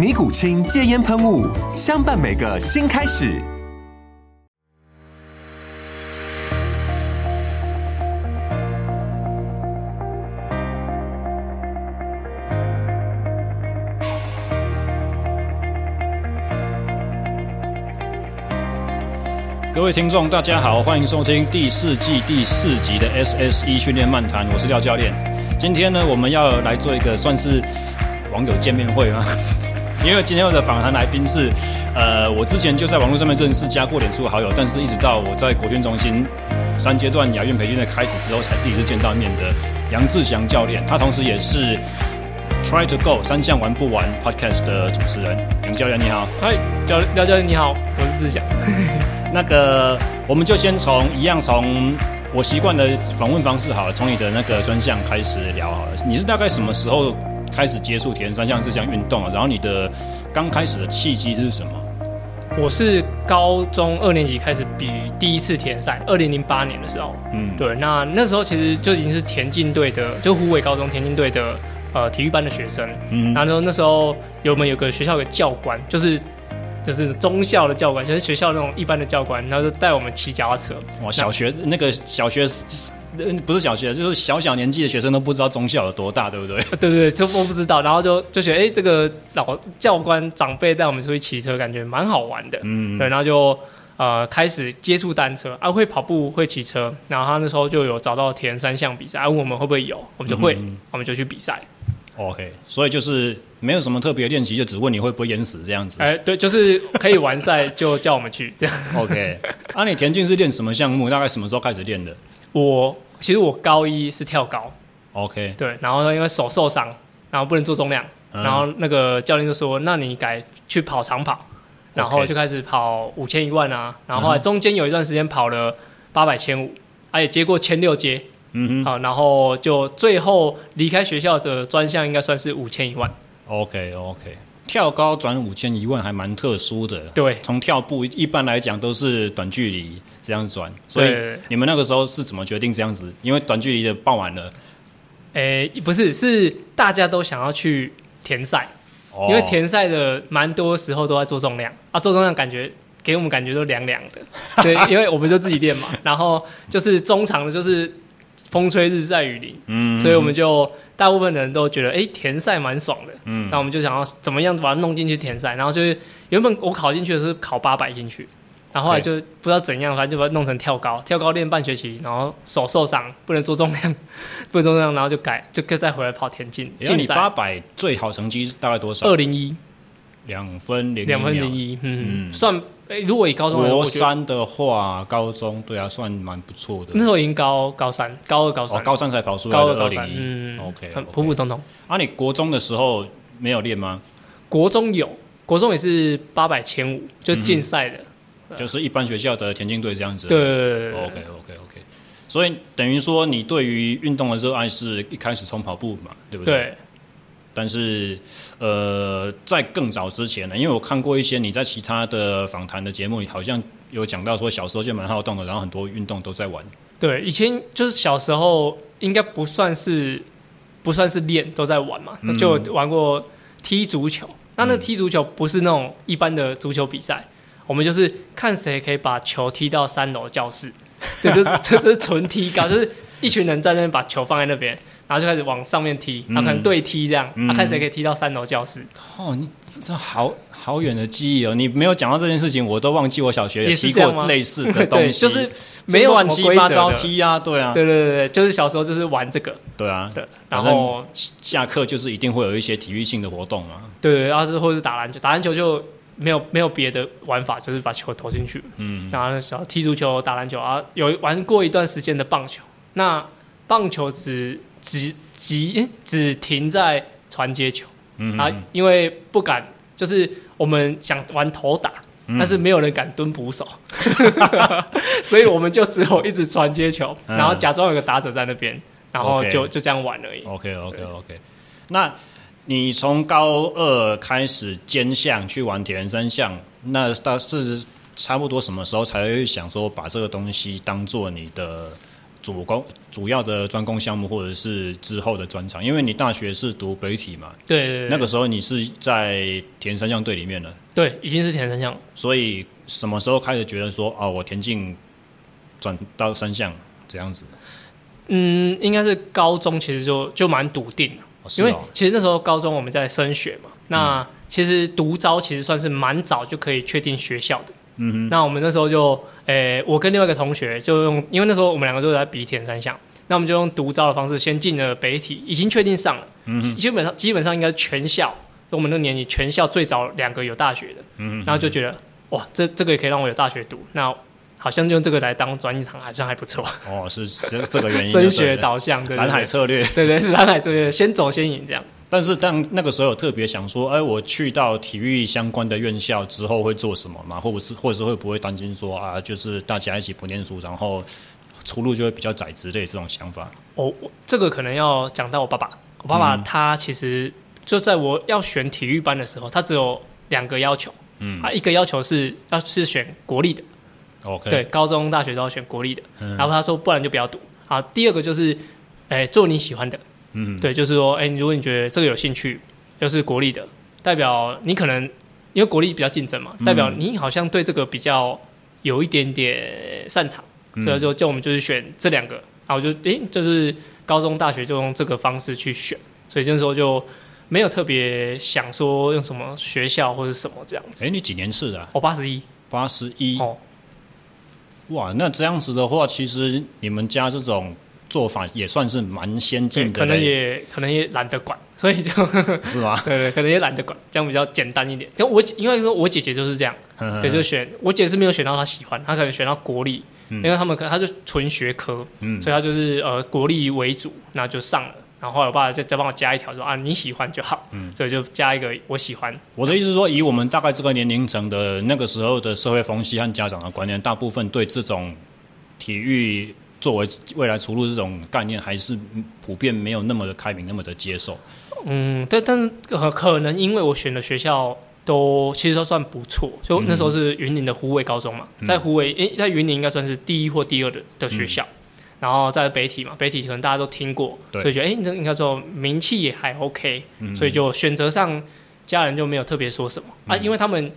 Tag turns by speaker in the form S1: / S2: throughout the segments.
S1: 尼古清戒烟喷雾，相伴每个新开始。
S2: 各位听众，大家好，欢迎收听第四季第四集的 SSE 训练漫谈，我是廖教练。今天呢，我们要来做一个算是网友见面会吗？因为今天我的访谈来宾是，呃，我之前就在网络上面认识加过脸书好友，但是一直到我在国训中心三阶段亚运培训的开始之后，才第一次见到面的杨志祥教练。他同时也是 Try to Go 三项玩不完 Podcast 的主持人。杨教练你好，
S3: 嗨，教廖教练你好，我是志祥。
S2: 那个，我们就先从一样从我习惯的访问方式好了，从你的那个专项开始聊好了。你是大概什么时候？开始接触铁人三项这项运动啊，然后你的刚开始的契机是什么？
S3: 我是高中二年级开始比第一次田人赛，二零零八年的时候，嗯，对，那那时候其实就已经是田径队的，就湖北高中田径队的呃体育班的学生，嗯，然后那时候有我们有个学校的教官，就是就是中校的教官，就是学校那种一般的教官，然后就带我们骑脚踏车。
S2: 哇，小学那，那个小学。不是小学，就是小小年纪的学生都不知道中校有多大，对不对？
S3: 对对对，这我不知道。然后就就觉得，哎、欸，这个老教官长辈带我们出去骑车，感觉蛮好玩的。嗯，对，然后就呃开始接触单车，啊，会跑步，会骑车。然后他那时候就有找到田三项比赛，啊，问我们会不会有，我们就会，嗯、我们就去比赛。
S2: OK，所以就是没有什么特别练习，就只问你会不会淹死这样子。
S3: 哎、欸，对，就是可以完赛就叫我们去这样。
S2: OK，啊，你田径是练什么项目？大概什么时候开始练的？
S3: 我其实我高一是跳高
S2: ，OK，
S3: 对，然后因为手受伤，然后不能做重量，嗯、然后那个教练就说：“那你改去跑长跑。”然后就开始跑五千一万啊，然后后来中间有一段时间跑了八百千五，也接过千六接，嗯哼，好，然后就最后离开学校的专项应该算是五千一万
S2: ，OK OK。跳高转五千一万还蛮特殊的，
S3: 对，
S2: 从跳步一般来讲都是短距离这样转，所以你们那个时候是怎么决定这样子？因为短距离的报完了，
S3: 诶，不是，是大家都想要去田赛，哦、因为田赛的蛮多时候都在做重量。啊，做重量感觉给我们感觉都凉凉的，对，因为我们就自己练嘛，然后就是中长的，就是风吹日晒雨淋，嗯，所以我们就。大部分的人都觉得，哎、欸，田赛蛮爽的，嗯，那我们就想要怎么样把它弄进去田赛，然后就是原本我考进去的是考八百进去，然后后来就不知道怎样，反正就把它弄成跳高，跳高练半学期，然后手受伤不能做重量，不能做重量，然后就改，就再回来跑田径。
S2: 那你八百最好成绩大概多少？
S3: 二零一，
S2: 两分零
S3: 两分零一，嗯，嗯算。哎，如果以高中
S2: 国三的话，高中对啊，算蛮不错的。
S3: 那时候已经高高三，高二高三，
S2: 哦、高三才跑出来的二零一。嗯，OK，
S3: 普普通通。
S2: 啊，你国中的时候没有练吗？
S3: 国中有，国中也是八百千五，就竞赛的、
S2: 嗯，就是一般学校的田径队这样子。
S3: 对，对，对
S2: ，OK OK OK。所以等于说，你对于运动的热爱是一开始从跑步嘛，对不对？对。但是，呃，在更早之前呢，因为我看过一些你在其他的访谈的节目里，好像有讲到说小时候就蛮好动的，然后很多运动都在玩。
S3: 对，以前就是小时候应该不算是不算是练，都在玩嘛，嗯、就玩过踢足球。那那踢足球不是那种一般的足球比赛，嗯、我们就是看谁可以把球踢到三楼教室，对，就 这是纯踢高，就是一群人在那边把球放在那边。然后就开始往上面踢，然后可能对踢这样，他、嗯啊、看谁可以踢到三楼教室。
S2: 哦，你这好好远的记忆哦！你没有讲到这件事情，我都忘记我小学也踢过类似的 东西，
S3: 就是没有乱七八糟
S2: 踢啊，对啊，
S3: 对对对对，就是小时候就是玩这个，
S2: 对啊，
S3: 对，然后
S2: 下课就是一定会有一些体育性的活动嘛，
S3: 对对，然后是或者是打篮球，打篮球就没有没有别的玩法，就是把球投进去，嗯，然后那时候踢足球、打篮球啊，有玩过一段时间的棒球，那棒球只。只只只停在传接球，嗯、啊，因为不敢，就是我们想玩投打，嗯、但是没有人敢蹲捕手，所以我们就只有一直传接球，嗯、然后假装有个打者在那边，然后就就这样玩而已。
S2: OK OK OK，那你从高二开始兼项去玩铁人三项，那到是差不多什么时候才会想说把这个东西当做你的？主攻主要的专攻项目，或者是之后的专长，因为你大学是读北体嘛，
S3: 对，对，对，
S2: 那个时候你是在田三项队里面了，
S3: 对，已经是田三项，所
S2: 以什么时候开始觉得说，哦，我田径转到三项这样子？
S3: 嗯，应该是高中，其实就就蛮笃定的，哦哦、因为其实那时候高中我们在升学嘛，那其实独招其实算是蛮早就可以确定学校的。嗯哼，那我们那时候就，诶、欸，我跟另外一个同学就用，因为那时候我们两个都在比铁三项，那我们就用独招的方式先进了北体，已经确定上了，嗯，基本上基本上应该是全校，我们那年级全校最早两个有大学的，嗯，然后就觉得，哇，这这个也可以让我有大学读，那好像就用这个来当转机场，好像还不错。哦，
S2: 是这这个原因，
S3: 升学导向，对，对，对，
S2: 蓝海策略，
S3: 对，对对，是蓝海策略，先走先赢这样。
S2: 但是，当那个时候有特别想说，哎，我去到体育相关的院校之后会做什么嘛？或者是，或者是会不会担心说啊，就是大家一起不念书，然后出路就会比较窄之类这种想法？
S3: 哦，这个可能要讲到我爸爸。我爸爸他其实就在我要选体育班的时候，他只有两个要求。嗯，啊，一个要求是要是选国立的。
S2: OK，
S3: 对，高中、大学都要选国立的。嗯，然后他说，不然就不要读。啊，第二个就是，哎，做你喜欢的。嗯，对，就是说，哎，如果你觉得这个有兴趣，又是国立的，代表你可能因为国立比较竞争嘛，代表你好像对这个比较有一点点擅长，嗯、所以说，叫我们就是选这两个，然后就，哎，就是高中、大学就用这个方式去选，所以这时候就没有特别想说用什么学校或者什么这样子。
S2: 哎，你几年次的、啊？
S3: 我八十一，
S2: 八十一。哦，哇，那这样子的话，其实你们家这种。做法也算是蛮先进的，
S3: 可能也可能也懒得管，所以就
S2: 是吗？
S3: 对对，可能也懒得管，这样比较简单一点。就我因为说我姐姐就是这样，呵呵对，就选我姐是没有选到她喜欢，她可能选到国立，嗯、因为他们可能她是纯学科，嗯、所以她就是呃国立为主，那就上了。然后后来我爸再再帮我加一条说啊你喜欢就好，嗯，所以就加一个我喜欢。
S2: 我的意思是说，以我们大概这个年龄层的那个时候的社会风气和家长的观念，大部分对这种体育。作为未来出路这种概念，还是普遍没有那么的开明，那么的接受。
S3: 嗯，但，但是可能因为我选的学校都其实都算不错，就那时候是云林的湖尾高中嘛，嗯、在湖尾，诶，在云林应该算是第一或第二的的学校。嗯、然后在北体嘛，北体可能大家都听过，所以觉得诶，这应该说名气也还 OK，、嗯、所以就选择上家人就没有特别说什么、嗯、啊，因为他们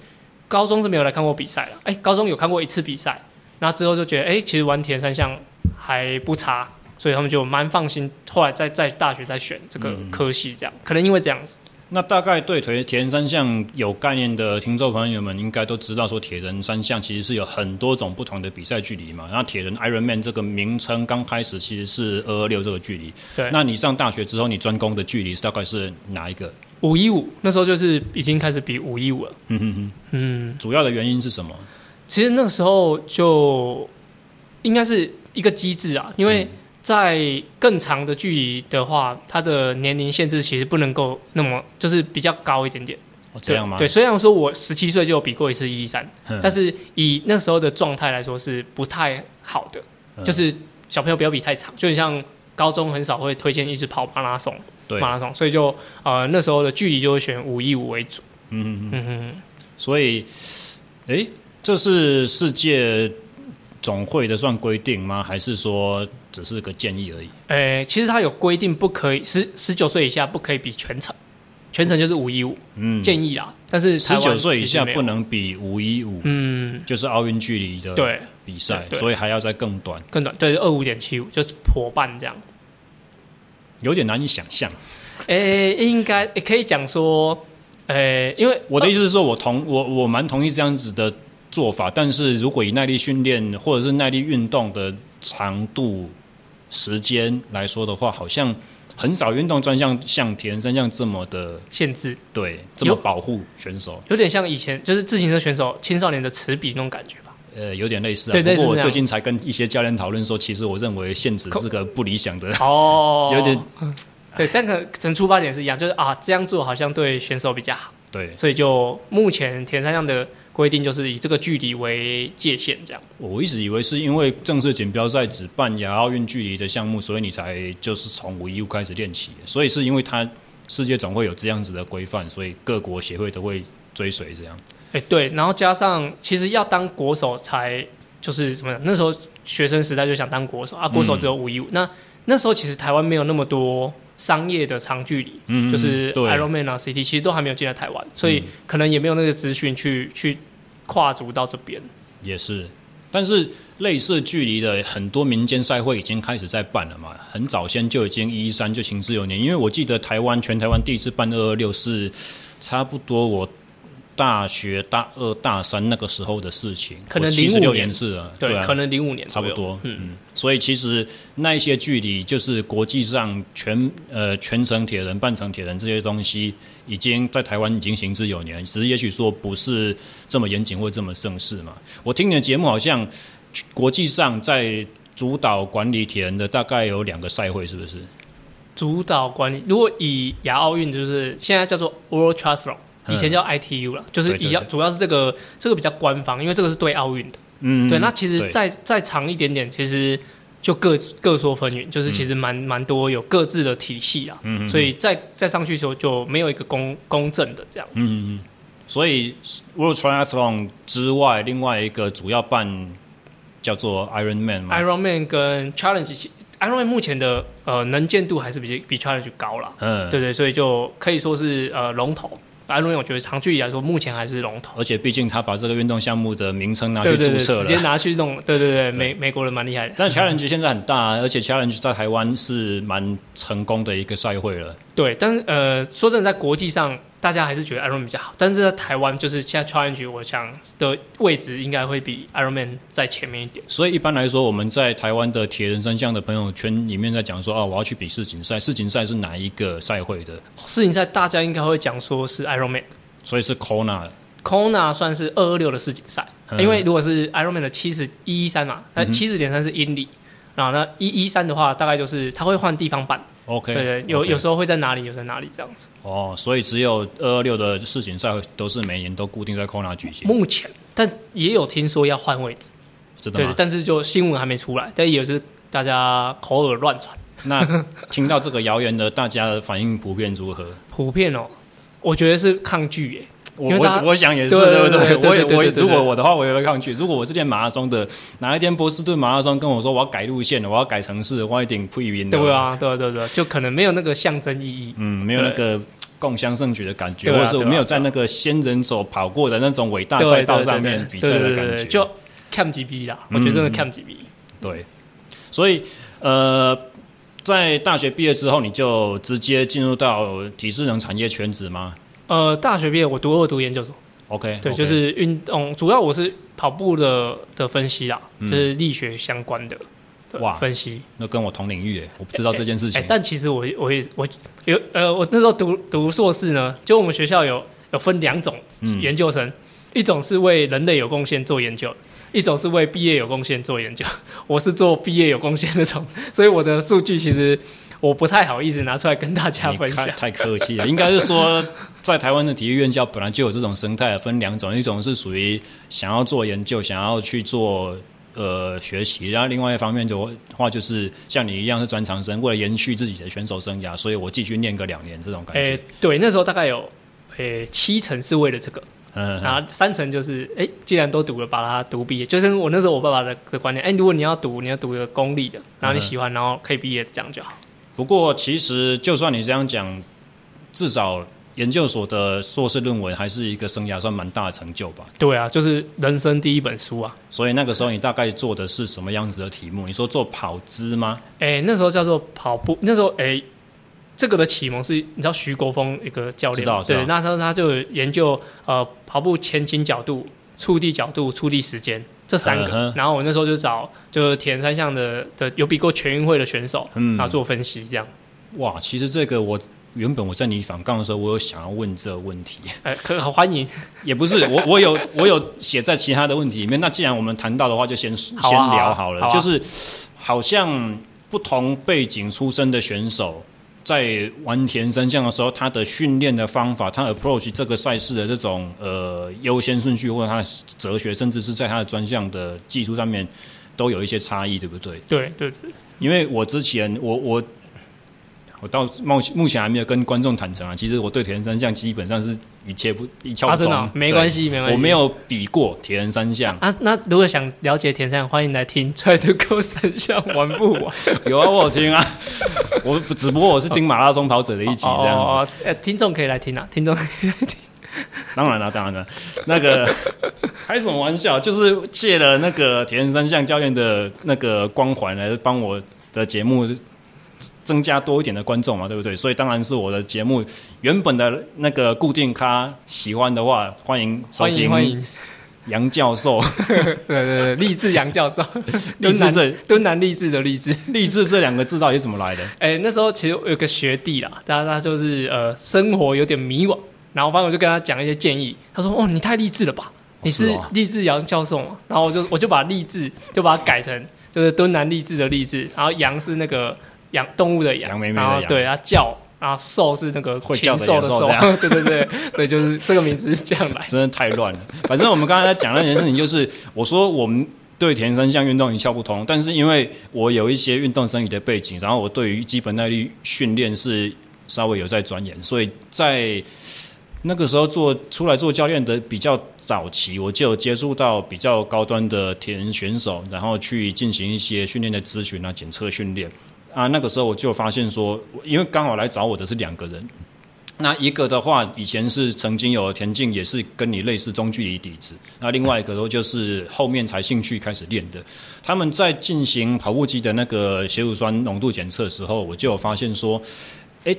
S3: 高中是没有来看过比赛了，哎，高中有看过一次比赛，那之后就觉得哎，其实玩铁人三项。还不差，所以他们就蛮放心。后来在在大学再选这个科系，这样、嗯、可能因为这样子。
S2: 那大概对铁铁人三项有概念的听众朋友们，应该都知道说，铁人三项其实是有很多种不同的比赛距离嘛。然后铁人 Ironman 这个名称刚开始其实是二二六这个距离。对。那你上大学之后，你专攻的距离是大概是哪一个？
S3: 五一五，那时候就是已经开始比五一五了。
S2: 嗯嗯嗯。嗯。主要的原因是什么？
S3: 其实那时候就应该是。一个机制啊，因为在更长的距离的话，它的年龄限制其实不能够那么，就是比较高一点点。
S2: 哦，这样吗？
S3: 对，虽然说我十七岁就有比过一次一三，但是以那时候的状态来说是不太好的，嗯、就是小朋友不要比太长，就像高中很少会推荐一直跑马拉松，对马拉松，所以就呃那时候的距离就会选五一五为主。嗯嗯嗯嗯，
S2: 所以，哎，这是世界。总会的算规定吗？还是说只是个建议而已？
S3: 诶、欸，其实它有规定，不可以十十九岁以下不可以比全程，全程就是五一五，嗯，建议啦。但是
S2: 十九岁以下不能比五一五，嗯，就是奥运距离的对比赛，所以还要再更短，
S3: 更短，对，二五点七五就是破半这样。
S2: 有点难以想象。
S3: 诶、欸，应该也可以讲说，诶、欸，因为
S2: 我的意思是说，我同我我蛮同意这样子的做法，但是如果以耐力训练或者是耐力运动的长度时间来说的话，好像很少运动专项像铁人三项这么的
S3: 限制，
S2: 对，这么保护选手，
S3: 有点像以前就是自行车选手青少年的齿比那种感觉吧。
S2: 呃，有点类似啊。
S3: 对，
S2: 不过我最近才跟一些教练讨论说，其实我认为限制是个不理想的
S3: 哦，
S2: 有点。
S3: 对，但可能出发点是一样，就是啊，这样做好像对选手比较好。
S2: 对，
S3: 所以就目前铁人三项的规定就是以这个距离为界限，这样。
S2: 我一直以为是因为正式锦标赛只办亚奥运距离的项目，所以你才就是从五一五开始练起。所以是因为它世界总会有这样子的规范，所以各国协会都会追随这样。
S3: 哎，对，然后加上其实要当国手才就是什么？那时候学生时代就想当国手啊，国手只有五一五。那那时候其实台湾没有那么多。商业的长距离，嗯，就是 Ironman 啊，CT 其实都还没有进来台湾，所以可能也没有那个资讯去去跨足到这边。
S2: 也是，但是类似距离的很多民间赛会已经开始在办了嘛，很早先就已经一一三就行之有年，因为我记得台湾全台湾第一次办二二六是差不多我。大学大二大三那个时候的事情，
S3: 可能零五
S2: 六年是了，对，
S3: 可能零五年
S2: 差不多，嗯嗯。所以其实那一些距离，就是国际上全呃全程铁人、半程铁人这些东西，已经在台湾已经行之有年，只是也许说不是这么严谨或这么正式嘛。我听你的节目，好像国际上在主导管理铁人的大概有两个赛会，是不是？
S3: 主导管理，如果以亚奥运，就是现在叫做 World Triathlon 以前叫 ITU 了，嗯，就是比较主要是这个这个比较官方，因为这个是对奥运的。嗯，对。那其实再再长一点点，其实就各各说纷纭，就是其实蛮蛮多有各自的体系啊。嗯，所以再再上去的时候就没有一个公公正的这样。
S2: 嗯嗯。所以 World Triathlon 之外，另外一个主要办叫做 Ironman。
S3: Ironman 跟 Challenge，Ironman 目前的呃能见度还是比比 Challenge 高了。嗯，对对，所以就可以说是呃龙头。Ironman 我觉得长距离来说，目前还是龙头。
S2: 而且毕竟他把这个运动项目的名称拿去注册了，
S3: 直接拿去弄。对对对，美美国人蛮厉害的。
S2: 但 Challenge 现在很大，而且 Challenge 在台湾是蛮成功的一个赛会了。
S3: 对，但是呃，说真的，在国际上。大家还是觉得 Ironman 比较好，但是在台湾，就是现在 Challenge，我想的位置应该会比 Ironman 在前面一点。
S2: 所以一般来说，我们在台湾的铁人三项的朋友圈里面在讲说，啊，我要去比世锦赛。世锦赛是哪一个赛会的？
S3: 世锦赛大家应该会讲说是 Ironman，
S2: 所以是 Kona。
S3: Kona 算是二二六的世锦赛，因为如果是 Ironman 的七十一一三嘛，那七十点三是英里，然后那一一三的话，大概就是它会换地方办。
S2: OK，
S3: 对对，有.有时候会在哪里，有在哪里这样子。
S2: 哦，所以只有二二六的世锦赛都是每年都固定在 Kona 举行。
S3: 目前，但也有听说要换位置，
S2: 真的吗？
S3: 对，但是就新闻还没出来，但也是大家口耳乱传。
S2: 那听到这个谣言的，大家的反应普遍如何？
S3: 普遍哦，我觉得是抗拒耶。
S2: 我我我想也是，对不对？我也我如果我的话，我也会抗拒。如果我是练马拉松的，哪一天波士顿马拉松跟我说我要改路线了，我要改城市，我一定不赢的。
S3: 对啊，对对对，就可能没有那个象征意义，
S2: 嗯，没有那个共襄盛举的感觉，或者是我没有在那个先人所跑过的那种伟大赛道上面比赛的感觉，
S3: 就 cam 几 B 啦。我觉得真的 cam 几 B。
S2: 对，所以呃，在大学毕业之后，你就直接进入到体适能产业全职吗？
S3: 呃，大学毕业我读二读研究所
S2: ，OK，
S3: 对，okay. 就是运动，主要我是跑步的的分析啦，嗯、就是力学相关的哇分析。
S2: 那跟我同领域诶，我不知道这件事情。
S3: 欸欸、但其实我我也我有呃，我那时候读读硕士呢，就我们学校有有分两种研究生，嗯、一种是为人类有贡献做研究，一种是为毕业有贡献做研究。我是做毕业有贡献那种，所以我的数据其实。我不太好意思拿出来跟大家分享，
S2: 太客气了。应该是说，在台湾的体育院校本来就有这种生态，分两种，一种是属于想要做研究、想要去做呃学习，然后另外一方面的话，就是像你一样是专长生，为了延续自己的选手生涯，所以我继续念个两年这种感觉。
S3: 欸、对，那时候大概有诶、欸、七成是为了这个，嗯，然后三成就是哎、欸，既然都读了，把它读毕业。就是我那时候我爸爸的的观念，哎、欸，如果你要读，你要读一个公立的，然后你喜欢，然后可以毕业，这样就好。
S2: 不过，其实就算你这样讲，至少研究所的硕士论文还是一个生涯算蛮大的成就吧？
S3: 对啊，就是人生第一本书啊。
S2: 所以那个时候你大概做的是什么样子的题目？你说做跑姿吗？
S3: 哎、欸，那时候叫做跑步。那时候哎、欸，这个的启蒙是，你知道徐国峰一个教练，
S2: 对，
S3: 那他他就研究呃跑步前倾角度、触地角度、触地时间这三个，嗯、然后我那时候就找就是铁人三项的的有比过全运会的选手，嗯，然后做分析这样。
S2: 哇，其实这个我原本我在你反杠的时候，我有想要问这个问题，
S3: 哎，可好欢迎，
S2: 也不是我我有我有写在其他的问题里面。那既然我们谈到的话，就先、啊、先聊好了，好啊、就是好像不同背景出身的选手。在玩田三项的时候，他的训练的方法，他 approach 这个赛事的这种呃优先顺序，或者他的哲学，甚至是在他的专项的技术上面，都有一些差异，对不对？
S3: 对对对。
S2: 因为我之前我我我到目前目前还没有跟观众坦诚啊，其实我对铁人三项基本上是。一切不一窍不通，啊哦、
S3: 没关系，没关系。
S2: 我没有比过铁人三项
S3: 啊。那如果想了解铁人三项，欢迎来听《Try to Go 三项 玩不玩》。
S2: 有啊，我有听啊。我只不过我是听马拉松跑者的一集这样子。哦，哦，
S3: 哦，听众可以来听啊，听众可以来听。
S2: 当然了，当然了。那个 开什么玩笑？就是借了那个铁人三项教练的那个光环来帮我的节目。增加多一点的观众嘛，对不对？所以当然是我的节目原本的那个固定咖喜欢的话，欢迎收听。欢迎杨教授，
S3: 对对对，励志杨教授，励志是敦南励志的励志，
S2: 励志这两个字到底是怎么来的？
S3: 哎、欸，那时候其实有个学弟啦，他他就是呃生活有点迷惘，然后反正我就跟他讲一些建议，他说：“哦，你太励志了吧？你是励志杨教授嘛？”然后我就我就把励志就把它改成就是敦南励志的励志，然后杨是那个。养动物的养，然后对，啊叫，然后兽是那个禽兽的兽，对对对，所以就是这个名字是这样来。
S2: 真的太乱了。反正我们刚才在讲那件事情，就是我说我们对铁人三项运动一窍不通，但是因为我有一些运动生理的背景，然后我对于基本耐力训练是稍微有在钻研，所以在那个时候做出来做教练的比较早期，我就有接触到比较高端的田人选手，然后去进行一些训练的咨询啊、检测训练。啊，那个时候我就发现说，因为刚好来找我的是两个人，那一个的话以前是曾经有田径，也是跟你类似中距离底子，那另外一个都就是后面才兴趣开始练的。他们在进行跑步机的那个血乳酸浓度检测的时候，我就发现说，哎，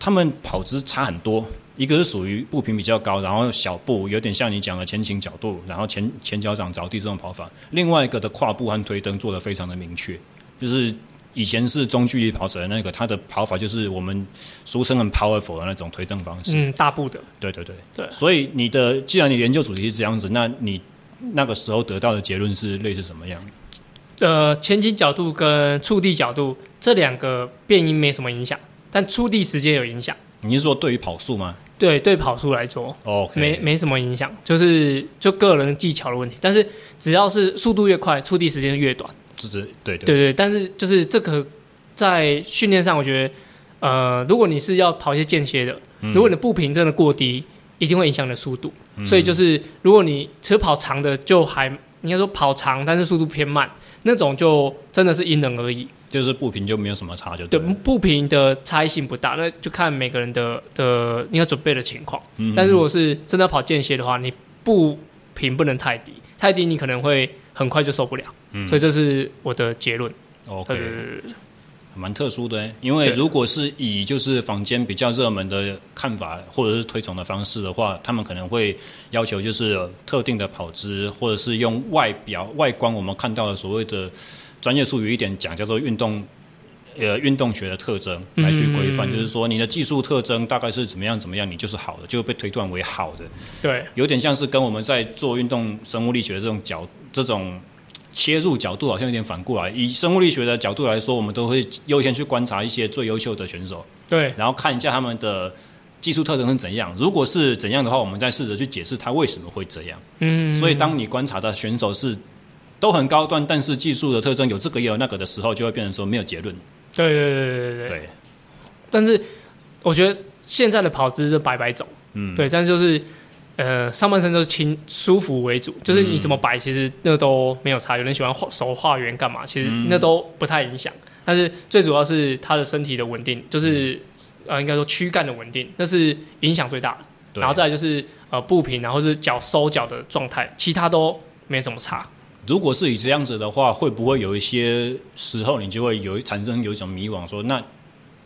S2: 他们跑姿差很多，一个是属于步频比较高，然后小步有点像你讲的前倾角度，然后前前脚掌着地这种跑法；另外一个的跨步和推蹬做得非常的明确，就是。以前是中距离跑者的那个，他的跑法就是我们俗称很 powerful 的那种推蹬方式，
S3: 嗯，大步的，
S2: 对对对对。所以你的，既然你研究主题是这样子，那你那个时候得到的结论是类似什么样？
S3: 呃，前倾角度跟触地角度这两个变音没什么影响，但触地时间有影响。
S2: 你是说对于跑速吗？
S3: 对，对跑速来说
S2: ，OK，
S3: 没没什么影响，就是就个人技巧的问题。但是只要是速度越快，触地时间越短。
S2: 是对对
S3: 对对，但是就是这个在训练上，我觉得，呃，如果你是要跑一些间歇的，嗯、如果你的步频真的过低，一定会影响你的速度。嗯、所以就是，如果你其实跑长的，就还应该说跑长，但是速度偏慢，那种就真的是因人而异。
S2: 就是步频就没有什么差就对，
S3: 对步频的差异性不大，那就看每个人的的应该准备的情况。嗯、但是如果是真的要跑间歇的话，你步频不能太低，太低你可能会很快就受不了。嗯，所以这是我的结论。
S2: OK，蛮特殊的，因为如果是以就是坊间比较热门的看法或者是推崇的方式的话，他们可能会要求就是特定的跑姿，或者是用外表外观我们看到的所谓的专业术语一点讲叫做运动呃运动学的特征来去规范，嗯、就是说你的技术特征大概是怎么样怎么样，你就是好的，就会被推断为好的。
S3: 对，
S2: 有点像是跟我们在做运动生物力学的这种角这种。切入角度好像有点反过来。以生物力学的角度来说，我们都会优先去观察一些最优秀的选手，
S3: 对，
S2: 然后看一下他们的技术特征是怎样。如果是怎样的话，我们再试着去解释他为什么会这样。嗯，所以当你观察的选手是都很高端，但是技术的特征有这个也有那个的时候，就会变成说没有结论。
S3: 对对对对对对。对，但是我觉得现在的跑姿是白白走，嗯，对，但是就是。呃，上半身都是轻舒服为主，就是你怎么摆，其实那都没有差。有人喜欢画手画圆干嘛，其实那都不太影响。但是最主要是他的身体的稳定，就是呃，应该说躯干的稳定，那是影响最大的。然后再来就是呃步频，然后是脚收脚的状态，其他都没怎么差。
S2: 如果是以这样子的话，会不会有一些时候你就会有产生有一种迷惘，说那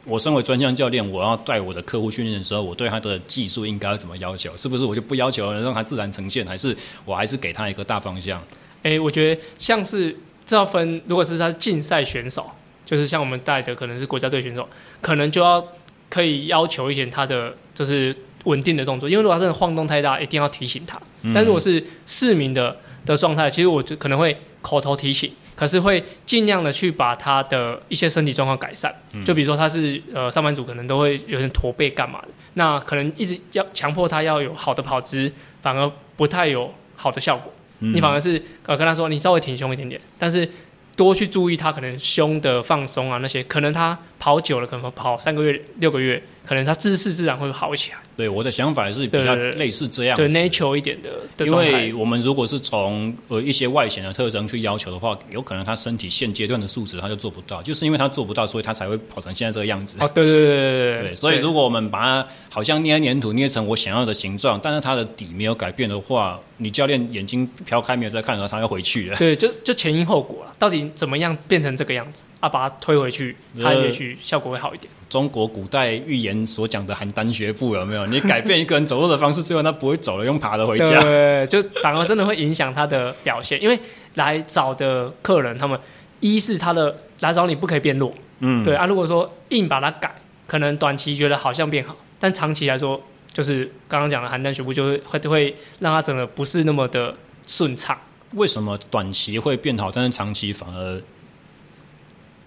S2: 我身为专项教练，我要带我的客户训练的时候，我对他的技术应该怎么要求？是不是我就不要求了，让他自然呈现？还是我还是给他一个大方向？
S3: 哎、欸，我觉得像是这要分，如果是他竞赛选手，就是像我们带的可能是国家队选手，可能就要可以要求一些他的就是稳定的动作，因为如果他真的晃动太大，一定要提醒他。但如果是市民的的状态，其实我就可能会口头提醒。可是会尽量的去把他的一些身体状况改善，就比如说他是呃上班族，可能都会有点驼背干嘛的，那可能一直要强迫他要有好的跑姿，反而不太有好的效果。你反而是呃跟他说，你稍微挺胸一点点，但是多去注意他可能胸的放松啊那些，可能他跑久了，可能跑三个月六个月，可能他姿势自然会好起来。
S2: 对，我的想法也是比较类似这样，
S3: 对 nature 一点的，的。
S2: 因为我们如果是从呃一些外显的特征去要求的话，有可能他身体现阶段的素质他就做不到，就是因为他做不到，所以他才会跑成现在这个样子。
S3: 哦，对对对对对
S2: 对。所以如果我们把它好像捏黏土捏成我想要的形状，但是它的底没有改变的话，你教练眼睛飘开没有在看的时候，他要回去了。
S3: 对，就就前因后果了，到底怎么样变成这个样子？啊，把它推回去，它也许效果会好一点。
S2: 中国古代寓言所讲的邯郸学步有没有？你改变一个人走路的方式，最后他不会走了，用爬的回家。
S3: 对，就反而真的会影响他的表现。因为来找的客人，他们一是他的来找你不可以变弱，嗯，对啊。如果说硬把它改，可能短期觉得好像变好，但长期来说，就是刚刚讲的邯郸学步，就会会会让他整个不是那么的顺畅。
S2: 为什么短期会变好，但是长期反而？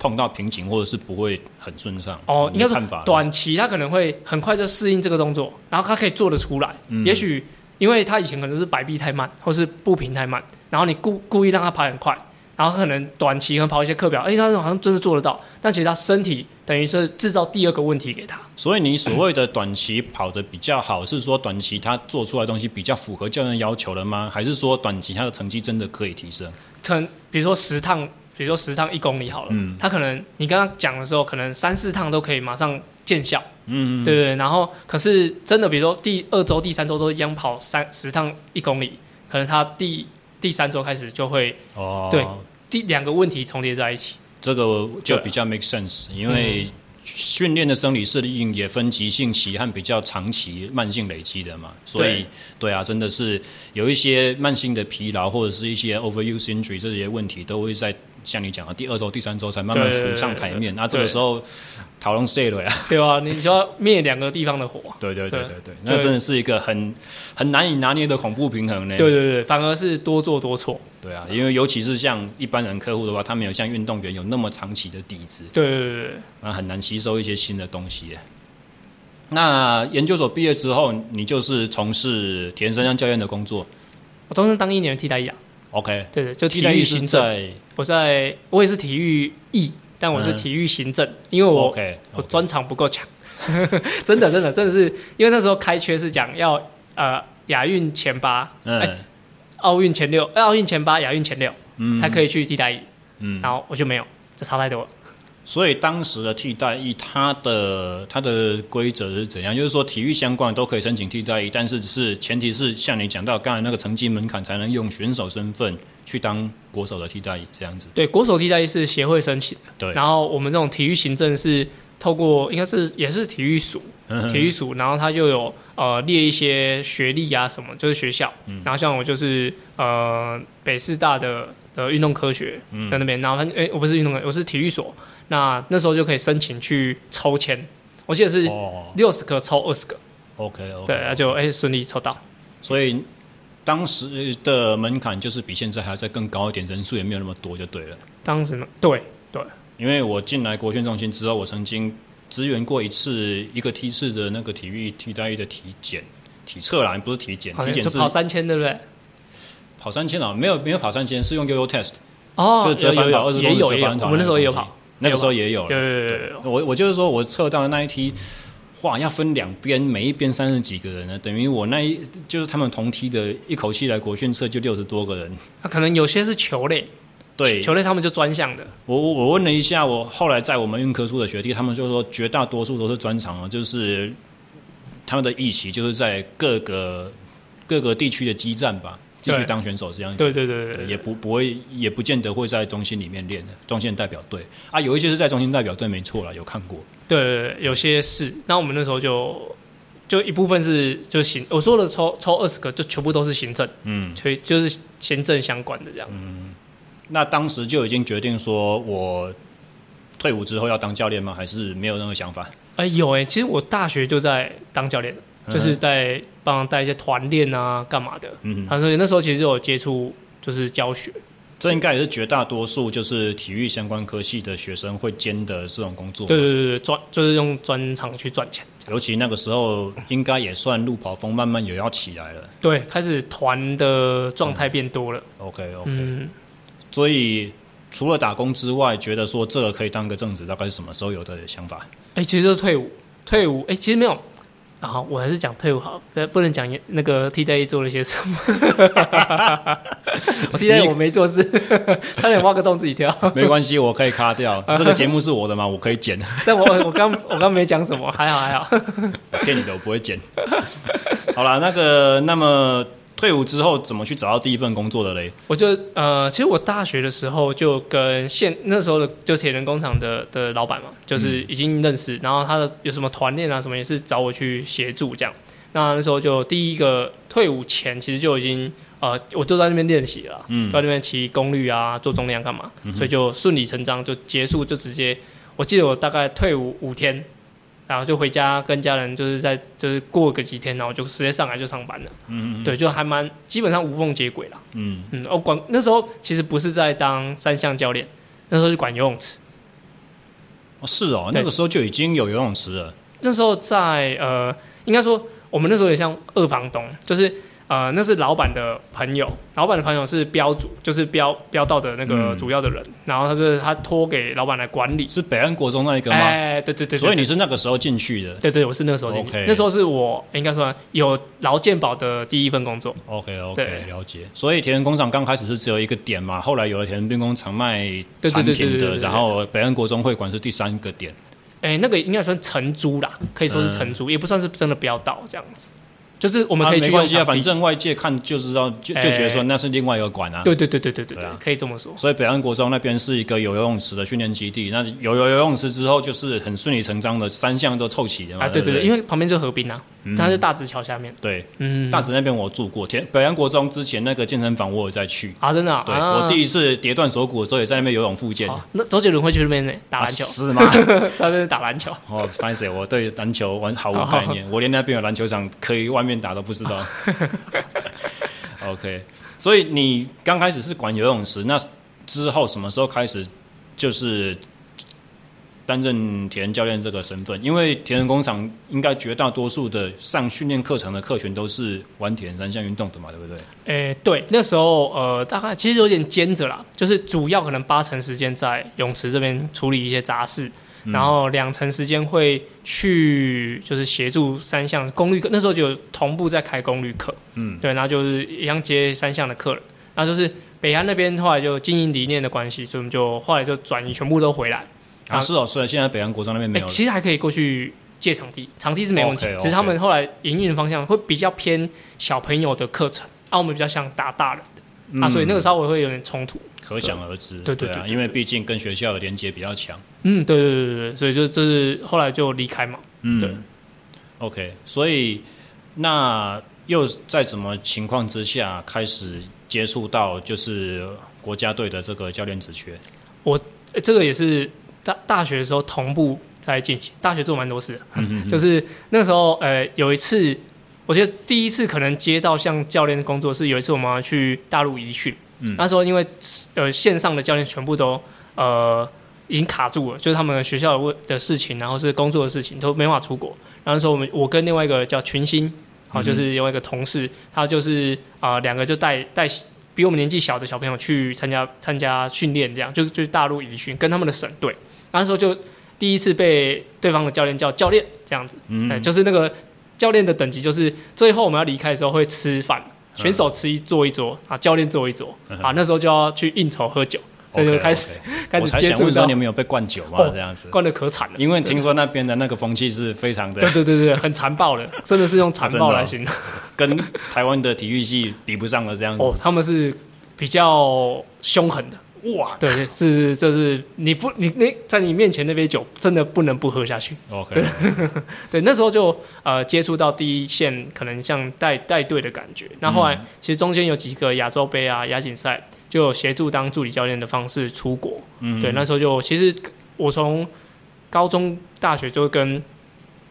S2: 碰到瓶颈或者是不会很顺畅
S3: 哦，应该是短期他可能会很快就适应这个动作，然后他可以做得出来。嗯、也许因为他以前可能是摆臂太慢，或是步频太慢，然后你故故意让他跑很快，然后可能短期可能跑一些课表，哎、欸，他好像真的做得到，但其实他身体等于是制造第二个问题给他。
S2: 所以你所谓的短期跑得比较好，是说短期他做出来的东西比较符合教练要求了吗？还是说短期他的成绩真的可以提升？
S3: 成，比如说十趟。比如说十趟一公里好了，嗯，他可能你刚刚讲的时候，可能三四趟都可以马上见效，嗯，对对。然后可是真的，比如说第二周、第三周都一样跑三十趟一公里，可能他第第三周开始就会，哦，对，第两个问题重叠在一起，
S2: 这个就比较 make sense，因为训练的生理适应也分急性期和比较长期慢性累积的嘛，所以对，对啊，真的是有一些慢性的疲劳或者是一些 overuse injury 这些问题都会在。像你讲的，第二周、第三周才慢慢浮上台面，那这个时候讨论谁了呀？
S3: 对啊，你就要灭两个地方的火。
S2: 对对对对对，对，那真的是一个很很难以拿捏的恐怖平衡呢。
S3: 对对对，反而是多做多错。
S2: 对啊，因为尤其是像一般人客户的话，他没有像运动员有那么长期的底子。
S3: 对对对对，
S2: 那很难吸收一些新的东西。那研究所毕业之后，你就是从事体能专项教练的工作。
S3: 我终身当一年替代役啊。
S2: OK，
S3: 对对，就体育行政。我在，我也是体育艺，但我是体育行政，嗯、因为我 okay, okay. 我专长不够强，真的真的真的是，因为那时候开缺是讲要呃亚运前八，嗯奥运前六，奥运前八亚运前六，嗯，才可以去替代役，嗯，然后我就没有，这差太多了。
S2: 所以当时的替代役，它的它的规则是怎样？就是说体育相关都可以申请替代役，但是只是前提是像你讲到刚才那个成绩门槛，才能用选手身份去当国手的替代役这样子。
S3: 对，国手替代役是协会申请的。
S2: 对。
S3: 然后我们这种体育行政是透过应该是也是体育署，体育署，然后他就有呃列一些学历啊什么，就是学校。嗯。然后像我就是呃北师大的呃运动科学在那边，然后他哎我不是运动科，我是体育所。那那时候就可以申请去抽签，我记得是六十个抽二十个
S2: ，OK OK，
S3: 对，那就哎顺利抽到。
S2: 所以当时的门槛就是比现在还要再更高一点，人数也没有那么多，就对了。
S3: 当时呢，对对，
S2: 因为我进来国训中心之后，我曾经支援过一次一个梯次的那个体育替代役的体检、体测啦，不是体检，体检是
S3: 跑三千，对不对？
S2: 跑三千啊，没有没有跑三千，是用悠悠 test，
S3: 哦，
S2: 就是折返跑二十公里折返跑，
S3: 我们那时候也有跑。
S2: 那个时候也有了，
S3: 对对对，对
S2: 我我就是说我测到的那一梯，哇，要分两边，每一边三十几个人呢，等于我那一就是他们同梯的，一口气来国训测就六十多个人。
S3: 那、啊、可能有些是球类，
S2: 对，
S3: 球类他们就专项的。
S2: 我我问了一下，我后来在我们运科处的学弟，他们就说绝大多数都是专长啊，就是他们的役期就是在各个各个地区的基站吧。继续当选手这样子。
S3: 对对
S2: 对也不不会，也不见得会在中心里面练的，中线代表队啊，有一些是在中心代表队，没错啦，有看过。
S3: 对，对，对，有些是。那我们那时候就就一部分是就行，我说的抽抽二十个，就全部都是行政，嗯，所以就是行政相关的这样。
S2: 嗯，那当时就已经决定说我退伍之后要当教练吗？还是没有任何想法？
S3: 哎，有哎、欸，其实我大学就在当教练，就是在帮带一些团练啊，干嘛的。嗯，他说那时候其实就有接触，就是教学。
S2: 这应该也是绝大多数就是体育相关科系的学生会兼的这种工作。
S3: 对对对对，专就是用专长去赚钱。
S2: 尤其那个时候，应该也算路跑风慢慢也要起来了。
S3: 对，开始团的状态变多了。
S2: 嗯、OK OK，嗯，所以。除了打工之外，觉得说这个可以当个正职，大概是什么时候有的想法？
S3: 哎、欸，其实就是退伍，退伍，哎、欸，其实没有。啊，我还是讲退伍好，不能讲那个替代役做了些什么。我替代役我没做事，差点挖个洞自己跳。
S2: 没关系，我可以卡掉。这个节目是我的嘛，我可以剪。
S3: 但我我刚我刚没讲什么，还好还好。
S2: 骗你的，我不会剪。好啦，那个那么。退伍之后怎么去找到第一份工作的嘞？
S3: 我就呃，其实我大学的时候就跟现那时候的就铁人工厂的的老板嘛，就是已经认识，嗯、然后他的有什么团练啊什么也是找我去协助这样。那那时候就第一个退伍前，其实就已经呃，我就在那边练习了，嗯，在那边骑功率啊，做重量干嘛，嗯、所以就顺理成章就结束，就直接，我记得我大概退伍五天。然后就回家跟家人，就是在就是过个几天，然后就直接上来就上班了。嗯嗯，对，就还蛮基本上无缝接轨了。嗯嗯，哦管那时候其实不是在当三项教练，那时候是管游泳池。
S2: 哦，是哦，那个时候就已经有游泳池了。
S3: 那时候在呃，应该说我们那时候也像二房东，就是。呃，那是老板的朋友，老板的朋友是标主，就是标标道的那个主要的人，嗯、然后他是他托给老板来管理，
S2: 是北安国中那一个吗？
S3: 哎，对对对，对，
S2: 所以你是那个时候进去的？
S3: 对对，我是那个时候进去，Okay. 那时候是我应该说有劳健保的第一份工作。
S2: OK OK，了解。所以田园工厂刚开始是只有一个点嘛，后来有了田园兵工厂卖产品的，然后北安国中会馆是第三个点。
S3: 哎，那个应该算承租啦，可以说是承租，嗯、也不算是真的标道这样子。就是我们可以去、啊、没关系啊，反正外界看就知道，就就觉得说那是另外一个馆啊。对对对对对对，对啊，可以这么说。
S2: 所以北安国中那边是一个有游泳池的训练基地，那有游游泳池之后，就是很顺理成章的三项都凑齐了嘛。啊，对对对，对对，因为旁边就河滨啊。它是大直桥下面，对，嗯，大直那边我住过。天北洋国中之前那个健身房我有在去
S3: 啊，真的。
S2: 对，我第一次跌断锁骨的时候也在那边游泳复健。
S3: 那周杰伦会去那边呢？打篮球
S2: 是吗？
S3: 在那边打篮球。
S2: 哦，fancy，我对篮球完毫无概念，我连那边有篮球场可以外面打都不知道。OK，所以你刚开始是管游泳池，那之后什么时候开始就是？担任铁人教练这个身份，因为铁人工厂应该绝大多数的上训练课程的客群都是玩铁人三项运动的嘛，对不对？
S3: 诶，对，那时候呃，大概其实有点兼着啦，就是主要可能八成时间在泳池这边处理一些杂事，嗯、然后两成时间会去就是协助三项功率课，那时候就同步在开功率课，嗯，对，然后就是一样接三项的课了，然后就是北安那边后来就经营理念的关系，所以我们就后来就转移全部都回来。
S2: 啊，是哦，虽然现在北洋国中那边没有、欸，
S3: 其实还可以过去借场地，场地是没问题。Okay, okay. 只是他们后来营运的方向会比较偏小朋友的课程，啊，我们比较像打大人的，嗯、啊，所以那个稍微会有点冲突。
S2: 可想而知，
S3: 对对对，啊，
S2: 因为毕竟跟学校的连接比较强。
S3: 嗯，对对对对对，所以就就是后来就离开嘛。嗯，对。
S2: OK，所以那又在什么情况之下开始接触到就是国家队的这个教练职缺？我、欸、这个也是。大大学的时候同步在进行，大学做蛮多事就是那时候，呃，有一次，我觉得第一次可能接到像教练的工作是有一次我们要去大陆移训，嗯、那时候因为呃线上的教练全部都呃已经卡住了，就是他们学校的的事情，然后是工作的事情都没法出国，然后那时候我们我跟另外一个叫群星，好、就是另外一个同事，他就是啊两、呃、个就带带。比我们年纪小的小朋友去参加参加训练，这样就就是大陆移训，跟他们的省队。那时候就第一次被对方的教练叫教练这样子，嗯，就是那个教练的等级，就是最后我们要离开的时候会吃饭，选手吃一坐一桌啊，教练坐一桌啊，那时候就要去应酬喝酒，
S3: 所以就开始. 开始接触到。
S2: 你们有被灌酒吗？
S3: 哦、
S2: 这样子
S3: 灌的可惨了，
S2: 因为听说那边的那个风气是非常的，
S3: 对对对对，很残暴的，真的是用残暴来形容，
S2: 跟台湾的体育系比不上了这样子。
S3: 哦，他们是比较凶狠的。哇，对，是，就是你不，你那在你面前那杯酒真的不能不喝下去。
S2: OK，
S3: 对，对，那时候就呃接触到第一线，可能像带带队的感觉。那后，后来其实中间有几个亚洲杯啊、亚锦赛，就协助当助理教练的方式出国。嗯，对，那时候就其实我从高中、大学就跟。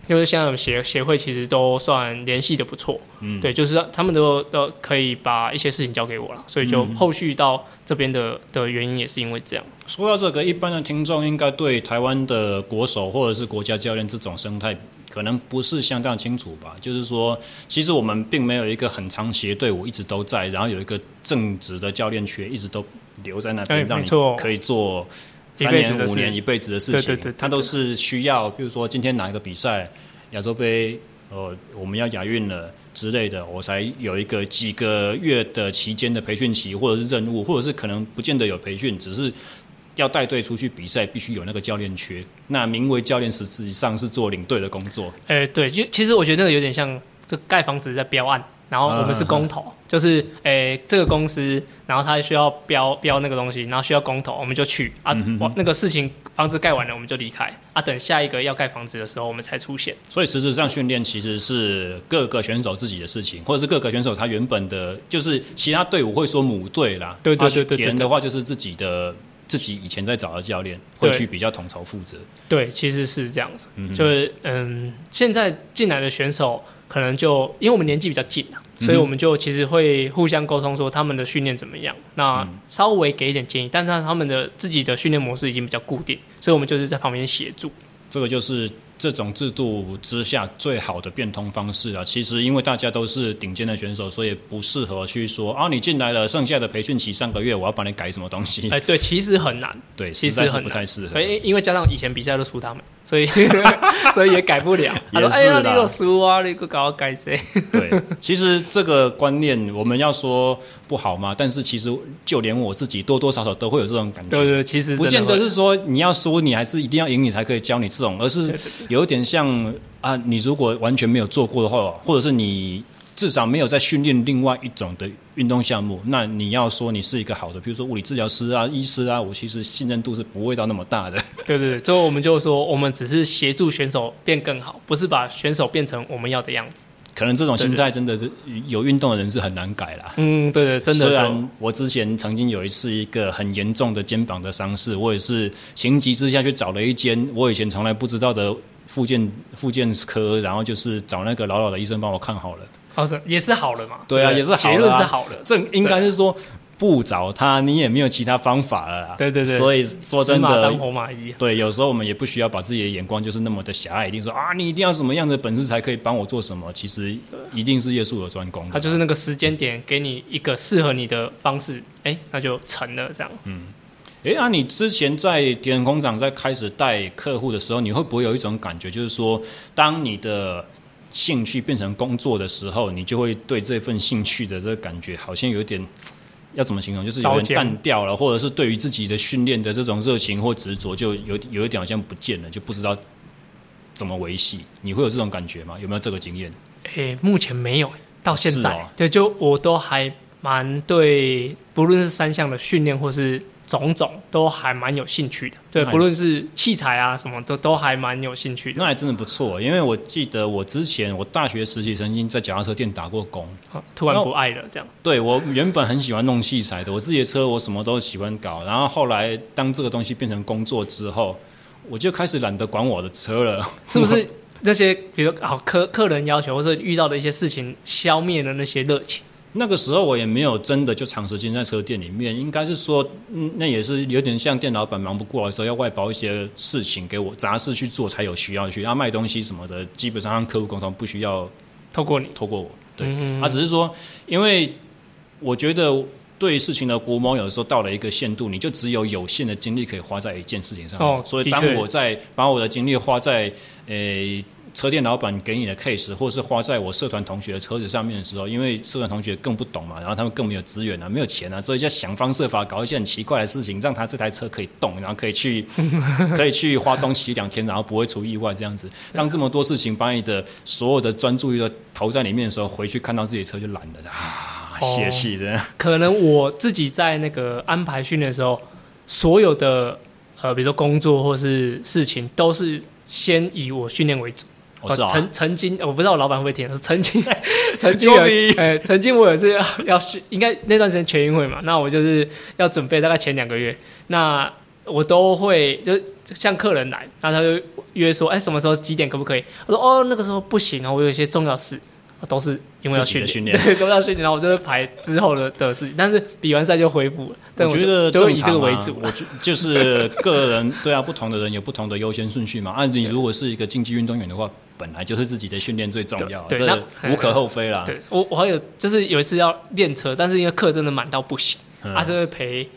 S3: 就是现在有协协会，其实都算联系的不错，嗯，对，就是他们都都可以把一些事情交给我了，所以就后续到这边的的原因也是因为这样。
S2: 说到这个，一般的听众应该对台湾的国手或者是国家教练这种生态可能不是相当清楚吧？就是说，其实我们并没有一个很长期的队伍一直都在，然后有一个正职的教练缺一直都留在那边，欸、让你可以做。三年五年一辈子的事情，对对对，他都是需要，比如说今天哪一个比赛，亚洲杯，呃，我们要亚运了之类的，我才有一个几个月的期间的培训期，或者是任务，或者是可能不见得有培训，只是要带队出去比赛，必须有那个教练缺。那名为教练，实际上是做领队的工作。
S3: 哎、欸，对，就其实我觉得那个有点像，这盖房子在标案。然后我们是公投，嗯、就是诶、欸、这个公司，然后他需要标标那个东西，然后需要公投，我们就去。啊，那个事情房子盖完了，我们就离开。啊，等下一个要盖房子的时候，我们才出现。
S2: 所以实质上训练其实是各个选手自己的事情，或者是各个选手他原本的，就是其他队伍会说母队啦，
S3: 对对对对，
S2: 對人的话就是自己的自己以前在找的教练会去比较统筹负责。
S3: 对，其实是这样子，嗯、就是嗯，现在进来的选手。可能就因为我们年纪比较近啊，所以我们就其实会互相沟通，说他们的训练怎么样，那稍微给一点建议。但是他们的自己的训练模式已经比较固定，所以我们就是在旁边协助。
S2: 这个就是。这种制度之下最好的变通方式啊，其实因为大家都是顶尖的选手，所以不适合去说啊，你进来了，剩下的培训期三个月我要帮你改什么东西。
S3: 哎，对，其实很难，
S2: 对，
S3: 其实很
S2: 不太适合。
S3: 因因为加上以前比赛都输他们，所以 所以也改不了。
S2: 也是
S3: 哎呀，你有输啊，你个搞改谁？
S2: 对，其实这个观念我们要说不好嘛，但是其实就连我自己多多少少都会有这种感觉。
S3: 对对，其实
S2: 不见得是说你要输，你还是一定要赢，你才可以教你这种，而是。有点像啊，你如果完全没有做过的话，或者是你至少没有在训练另外一种的运动项目，那你要说你是一个好的，比如说物理治疗师啊、医师啊，我其实信任度是不会到那么大的。
S3: 对 对对，最后我们就说，我们只是协助选手变更好，不是把选手变成我们要的样子。
S2: 可能这种心态真的是有运动的人是很难改啦。
S3: 嗯，对对，真的。
S2: 虽然我之前曾经有一次一个很严重的肩膀的伤势，我也是情急之下去找了一间我以前从来不知道的。复健复健科，然后就是找那个老老的医生帮我看好了，
S3: 好的也是好了嘛？
S2: 对啊，也是好了，
S3: 结论是好了。
S2: 这应该是说不找他，你也没有其他方法了啦。
S3: 对对对，
S2: 所以说真的，
S3: 当活马医。
S2: 对，有时候我们也不需要把自己的眼光就是那么的狭隘，一定说啊，你一定要什么样的本事才可以帮我做什么？其实一定是业术的专攻。
S3: 他就是那个时间点，给你一个适合你的方式，哎，那就成了这样。
S2: 嗯。哎，那、啊、你之前在铁人工厂在开始带客户的时候，你会不会有一种感觉，就是说，当你的兴趣变成工作的时候，你就会对这份兴趣的这个感觉，好像有点要怎么形容，就是有点淡掉了，或者是对于自己的训练的这种热情或执着，就有有一点好像不见了，就不知道怎么维系。你会有这种感觉吗？有没有这个经验？
S3: 哎，目前没有，到现在，
S2: 哦、
S3: 对，就我都还蛮对，不论是三项的训练或是。种种都还蛮有兴趣的，对，不论是器材啊什么的，都还蛮有兴趣的。
S2: 那还真的不错，因为我记得我之前我大学时期曾经在脚踏车店打过工，
S3: 突然不爱了这样。
S2: 对，我原本很喜欢弄器材的，我自己的车我什么都喜欢搞，然后后来当这个东西变成工作之后，我就开始懒得管我的车了，
S3: 是不是？那些比如啊客客人要求，或者遇到的一些事情，消灭了那些热情。
S2: 那个时候我也没有真的就长时间在车店里面，应该是说，嗯，那也是有点像店老板忙不过来的时候，要外包一些事情给我杂事去做，才有需要去。要、啊、卖东西什么的，基本上让客户沟通不需要
S3: 透过你，
S2: 透过我。对，他、嗯嗯啊、只是说，因为我觉得对事情的估摸，有的时候到了一个限度，你就只有有限的精力可以花在一件事情上。哦，所以当我在把我的精力花在，诶、欸。车店老板给你的 case，或是花在我社团同学的车子上面的时候，因为社团同学更不懂嘛，然后他们更没有资源啊，没有钱啊，所以就想方设法搞一些很奇怪的事情，让他这台车可以动，然后可以去 可以去花东骑两天，然后不会出意外这样子。当这么多事情把你的所有的专注力都投在里面的时候，回去看到自己的车就懒了啊，泄气这样。
S3: 可能我自己在那个安排训练的时候，所有的呃，比如说工作或是事情，都是先以我训练为主。
S2: 我曾、
S3: 哦、曾经，我不知道我老板会不会听，是曾经 曾经有，呃，曾经我也是要要训，应该那段时间全运会嘛，那我就是要准备大概前两个月，那我都会就像客人来，那他就约说，哎，什么时候几点可不可以？我说哦，那个时候不行啊，我有一些重要事。都是因为要训练，对，都要训练，然后我就会排之后的的事情。但是比完赛就恢复了。但我觉得就以这个为主。
S2: 我就就是个人，对啊，不同的人有不同的优先顺序嘛。啊，你如果是一个竞技运动员的话，本来就是自己的训练最重要，对，这无可厚非啦。
S3: 对，我我还有就是有一次要练车，但是因为课真的满到不行，啊，是会陪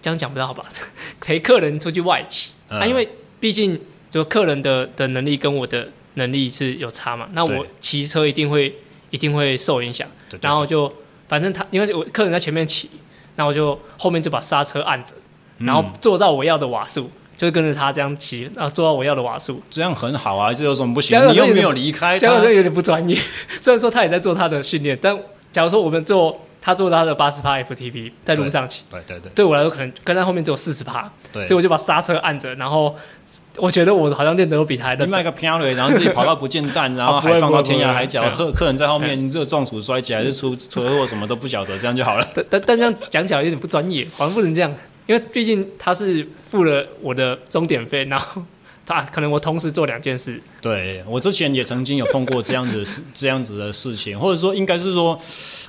S3: 这样讲不到好吧？陪客人出去外骑啊，因为毕竟就客人的的能力跟我的能力是有差嘛。那我骑车一定会。一定会受影响，然后就反正他因为我客人在前面骑，那我就后面就把刹车按着，然后做到我要的瓦数，就跟着他这样骑，然后做到我要的瓦数，
S2: 这样很好啊，这有什么不行？你又没有离开，
S3: 这样有点不专业。虽然说他也在做他的训练，但假如说我们做他做他的八十趴 FTP 在路上骑，
S2: 对对对，
S3: 对我来说可能跟在后面只有四十趴，所以我就把刹车按着，然后。我觉得我好像练得都比他还的。你
S2: 卖个漂亮，然后自己跑到不见蛋，然后还放到天涯海角，客客人在后面，你这个撞鼠摔起来是出车祸什么都不晓得，这样就好了。
S3: 但但但这样讲起来有点不专业，好像不能这样，因为毕竟他是付了我的终点费，然后他可能我同时做两件事。
S2: 对，我之前也曾经有碰过这样子 这样子的事情，或者说应该是说，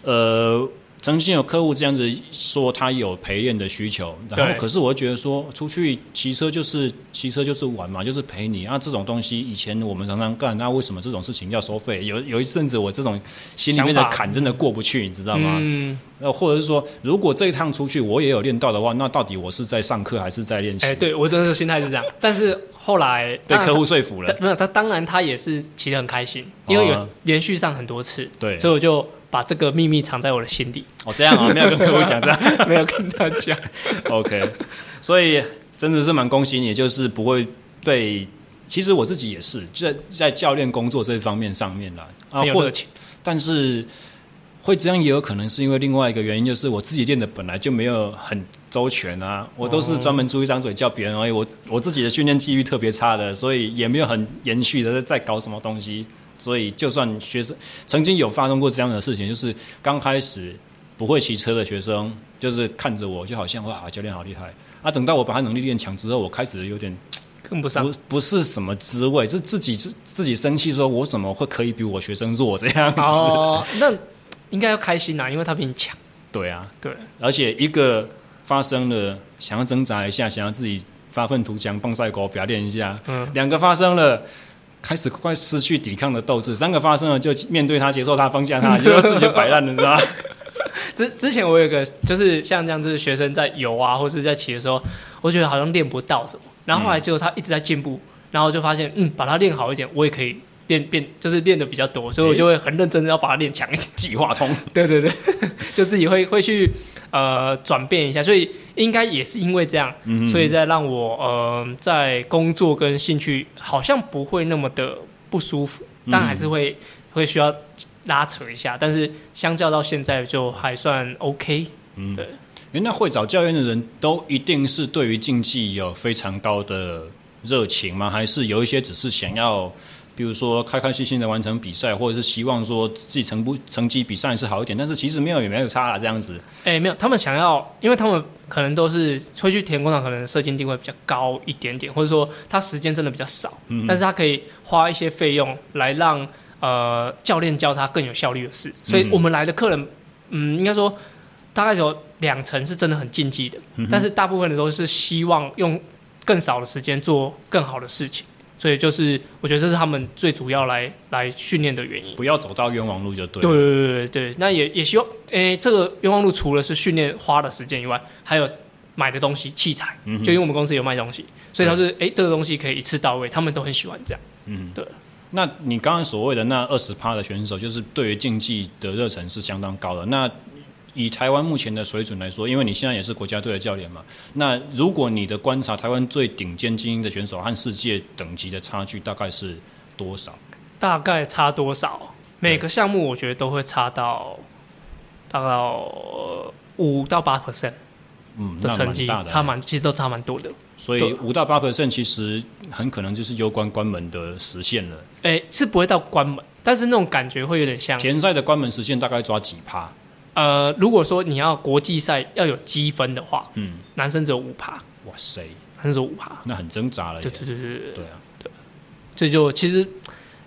S2: 呃。曾经有客户这样子说，他有陪练的需求，然后可是我觉得说，出去骑车就是骑车就是玩嘛，就是陪你啊，这种东西以前我们常常干，那为什么这种事情要收费？有有一阵子我这种心里面的坎真的过不去，你知道吗？嗯，或者是说，如果这一趟出去我也有练到的话，那到底我是在上课还是在练习？哎，
S3: 对我的心态是这样，但是后来
S2: 被客户说服了，
S3: 没有他，当然他也是骑得很开心，因为有连续上很多次，对，所以我就。把这个秘密藏在我的心底。
S2: 哦，这样啊，没有跟客户讲这样，
S3: 没有跟他讲。
S2: OK，所以真的是蛮恭喜你，就是不会被。其实我自己也是，在在教练工作这方面上面啦，啊，
S3: 没有热情。
S2: 但是会这样也有可能是因为另外一个原因，就是我自己练的本来就没有很周全啊，我都是专门出一张嘴叫别人而已。我我自己的训练纪律特别差的，所以也没有很延续的在搞什么东西。所以，就算学生曾经有发生过这样的事情，就是刚开始不会骑车的学生，就是看着我，就好像哇，教练好厉害啊！等到我把他能力练强之后，我开始有点
S3: 跟不上，
S2: 不不是什么滋味，是自己自自己生气，说我怎么会可以比我学生弱这样子？
S3: 哦，那应该要开心啊，因为他比你强。
S2: 对啊，
S3: 对，
S2: 而且一个发生了，想要挣扎一下，想要自己发愤图强，棒赛狗表练一下，嗯，两个发生了。开始快失去抵抗的斗志，三个发生了就面对他，接受他，放下他，就自己摆烂了，你知道吗？
S3: 之之前我有个就是像这样，就是学生在游啊，或是在骑的时候，我觉得好像练不到什么，然后后来结果他一直在进步，然后就发现嗯，把它练好一点，我也可以练变，就是练的比较多，所以我就会很认真的要把它练强一点。
S2: 计划通，
S3: 对 对对，就自己会会去。呃，转变一下，所以应该也是因为这样，嗯、所以在让我呃在工作跟兴趣好像不会那么的不舒服，但还是会、嗯、会需要拉扯一下，但是相较到现在就还算 OK。嗯，对。
S2: 那会找教练的人都一定是对于竞技有非常高的热情吗？还是有一些只是想要？比如说，开开心心的完成比赛，或者是希望说自己成不成绩比上一次好一点，但是其实没有也没有差啊，这样子。
S3: 哎、欸，没有，他们想要，因为他们可能都是会去田工厂，可能射精定位比较高一点点，或者说他时间真的比较少，嗯、但是他可以花一些费用来让呃教练教他更有效率的事。所以我们来的客人，嗯，应该说大概有两成是真的很竞技的，嗯、但是大部分的都是希望用更少的时间做更好的事情。所以就是，我觉得这是他们最主要来来训练的原因。
S2: 不要走到冤枉路就对。
S3: 对对对对对，那也也希望，诶、欸，这个冤枉路除了是训练花的时间以外，还有买的东西器材。嗯。就因为我们公司有卖东西，所以他是，诶、欸，这个东西可以一次到位，他们都很喜欢这样。嗯。对。
S2: 那你刚刚所谓的那二十趴的选手，就是对于竞技的热忱是相当高的。那以台湾目前的水准来说，因为你现在也是国家队的教练嘛，那如果你的观察，台湾最顶尖精英的选手和世界等级的差距大概是多少？
S3: 大概差多少？每个项目我觉得都会差到大概五到八 percent，嗯，的成绩差蛮，其实都差蛮多的。
S2: 所以五到八 percent 其实很可能就是攸关关门的实现了。
S3: 哎、欸，是不会到关门，但是那种感觉会有点像
S2: 田赛的关门实现，大概抓几趴？
S3: 呃，如果说你要国际赛要有积分的话，嗯，男生只有五趴。
S2: 哇塞，
S3: 男生只有五趴，
S2: 那很挣扎了。
S3: 对对对对对，
S2: 对啊，对，
S3: 这就其实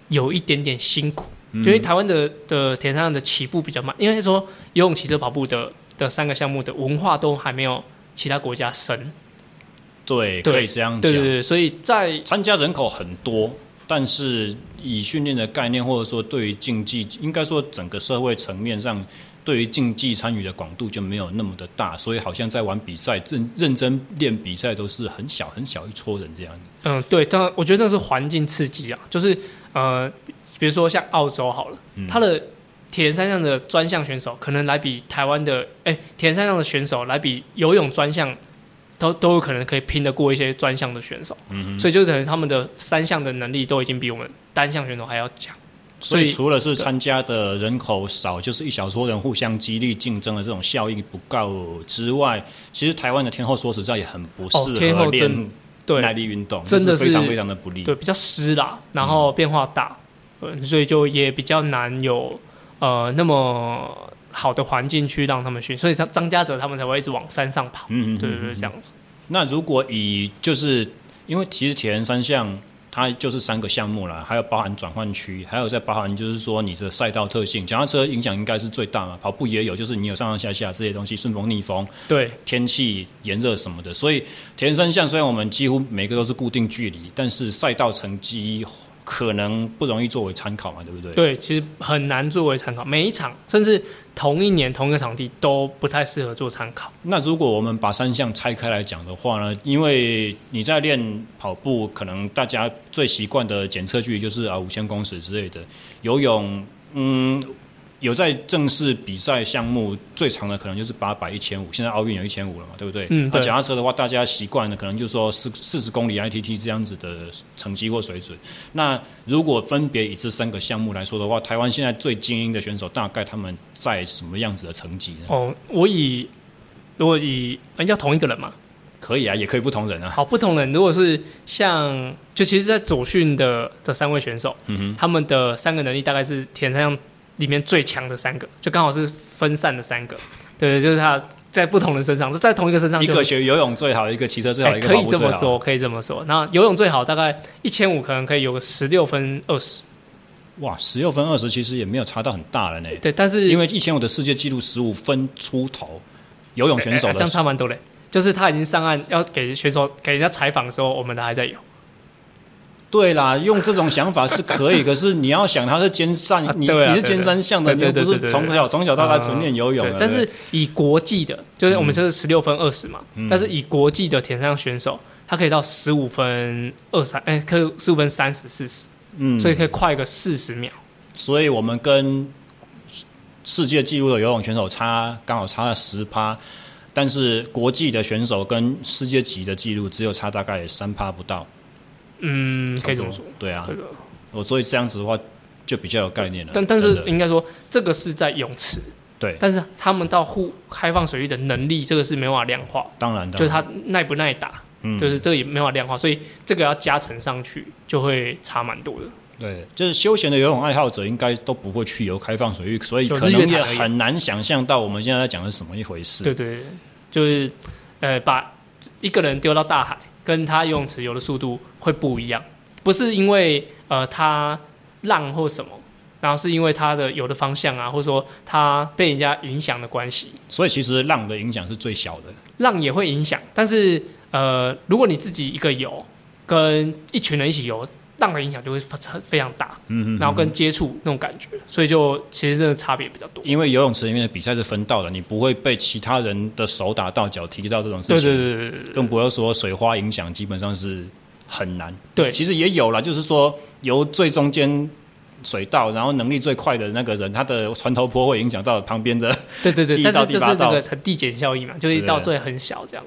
S3: 有一点点辛苦，嗯、因为台湾的的田上的起步比较慢，因为说游泳、骑车、跑步的的三个项目的文化都还没有其他国家深。
S2: 对，可以这样讲。
S3: 对对对，所以在
S2: 参加人口很多，但是以训练的概念，或者说对于竞技，应该说整个社会层面上。对于竞技参与的广度就没有那么的大，所以好像在玩比赛、认认真练比赛都是很小很小一撮人这样子。
S3: 嗯，对，当然我觉得那是环境刺激啊，就是呃，比如说像澳洲好了，嗯、他的铁人三项的专项选手可能来比台湾的哎铁人三项的选手来比游泳专项都都有可能可以拼得过一些专项的选手，嗯，所以就等于他们的三项的能力都已经比我们单项选手还要强。
S2: 所以除了是参加的人口少，就是一小撮人互相激励竞争的这种效应不够之外，其实台湾的天后说实在也很不适合练耐力运动，
S3: 真的是
S2: 非常非常的不利。
S3: 对，比较湿啦，然后变化大，嗯，所以就也比较难有呃那么好的环境去让他们训。所以张张家泽他们才会一直往山上跑。嗯嗯，对对对，这样子。
S2: 那如果以就是因为其实铁人三项。它就是三个项目了，还有包含转换区，还有再包含就是说你的赛道特性。脚踏车影响应该是最大嘛，跑步也有，就是你有上上下下这些东西，顺风逆风，
S3: 对，
S2: 天气炎热什么的。所以铁人三项虽然我们几乎每个都是固定距离，但是赛道成绩可能不容易作为参考嘛，对不对？
S3: 对，其实很难作为参考，每一场甚至。同一年同一个场地都不太适合做参考。
S2: 那如果我们把三项拆开来讲的话呢？因为你在练跑步，可能大家最习惯的检测距离就是啊五千公尺之类的。游泳，嗯。有在正式比赛项目最长的可能就是八百一千五，现在奥运有一千五了嘛，对不对？嗯。那脚踏车的话，大家习惯的可能就是说四四十公里 ITT 这样子的成绩或水准。那如果分别以这三个项目来说的话，台湾现在最精英的选手大概他们在什么样子的成绩呢？
S3: 哦，我以如果以人家同一个人嘛，
S2: 可以啊，也可以不同人啊。
S3: 好，不同人如果是像就其实，在左训的这三位选手，嗯哼，他们的三个能力大概是铁三项。里面最强的三个，就刚好是分散的三个，对，就是他在不同人身上，就在同一个身上，
S2: 一个学游泳最好，一个骑车最好，欸、一个。可以这么说，
S3: 可以这么说。那游泳最好，大概一千五可能可以有个十六分二十。
S2: 哇，十六分二十其实也没有差到很大了呢。
S3: 对，但是
S2: 因为一千五的世界纪录十五分出头，游泳选手的、欸欸、这样差蛮多嘞。
S3: 就是他已经上岸要给选手给人家采访的时候，我们的还在游。
S2: 对啦，用这种想法是可以，可是你要想他是尖山，啊、你你是尖山项的，你又不是从小从小到大纯练游泳的。
S3: 但是以国际的，就是我们这是十六分二十嘛，嗯、但是以国际的田上选手，他可以到十五分二三，哎，可以十五分三十四十，嗯，所以可以快个四十秒。
S2: 所以我们跟世界纪录的游泳选手差刚好差了十趴，但是国际的选手跟世界级的纪录只有差大概三趴不到。
S3: 嗯，可以这么说。
S2: 对啊，我所以这样子的话就比较有概念了。
S3: 但但是应该说，这个是在泳池。
S2: 对。
S3: 但是他们到户开放水域的能力，这个是没办法量化。
S2: 当然的。
S3: 就是他耐不耐打，嗯，就是这个也没法量化，所以这个要加成上去就会差蛮多的。
S2: 对，就是休闲的游泳爱好者应该都不会去游开放水域，所以可能也很难想象到我们现在在讲的是什么一回事。
S3: 对对，就是呃，把一个人丢到大海。跟他游泳池游的速度会不一样，不是因为呃他浪或什么，然后是因为他的游的方向啊，或者说他被人家影响的关系。
S2: 所以其实浪的影响是最小的。
S3: 浪也会影响，但是呃，如果你自己一个游，跟一群人一起游。浪的影响就会非常大，嗯嗯，然后跟接触那种感觉，所以就其实真的差别比较多。
S2: 因为游泳池里面的比赛是分道的，你不会被其他人的手打到、脚踢到这种事情，
S3: 对对对对，
S2: 更不要说水花影响，基本上是很难。
S3: 对，
S2: 其实也有了，就是说由最中间水道，然后能力最快的那个人，他的船头坡会影响到旁边的。对对对，
S3: 但是就是那个很递减效应嘛，就是一道最很小这样。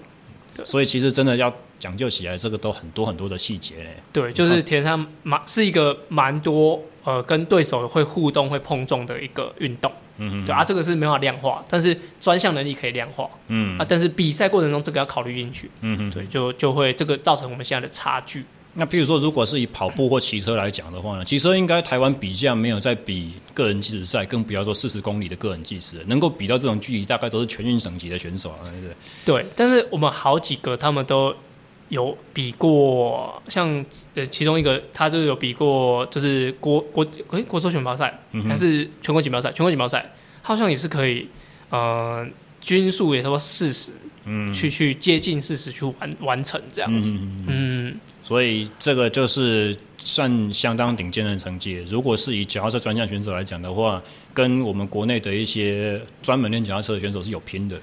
S3: 对，
S2: 所以其实真的要讲究起来，这个都很多很多的细节嘞。
S3: 对，就是田上蛮是一个蛮多呃跟对手会互动、会碰撞的一个运动。嗯嗯，对啊，这个是没法量化，但是专项能力可以量化。嗯啊，但是比赛过程中这个要考虑进去。嗯哼，对，就就会这个造成我们现在的差距。
S2: 那譬如说，如果是以跑步或骑车来讲的话呢，骑车应该台湾比较没有在比个人计时赛，更不要说四十公里的个人计时，能够比到这种距离，大概都是全运等级的选手啊，对不对？
S3: 对，但是我们好几个他们都有比过，像呃其中一个他就有比过，就是国国诶国手选拔赛还是全国锦标赛，全国锦标赛好像也是可以，呃均速也差不多四十，嗯，去去接近事实去完完成这样子，嗯。嗯
S2: 所以这个就是算相当顶尖的成绩。如果是以脚踏车专项选手来讲的话，跟我们国内的一些专门练脚踏车的选手是有拼的。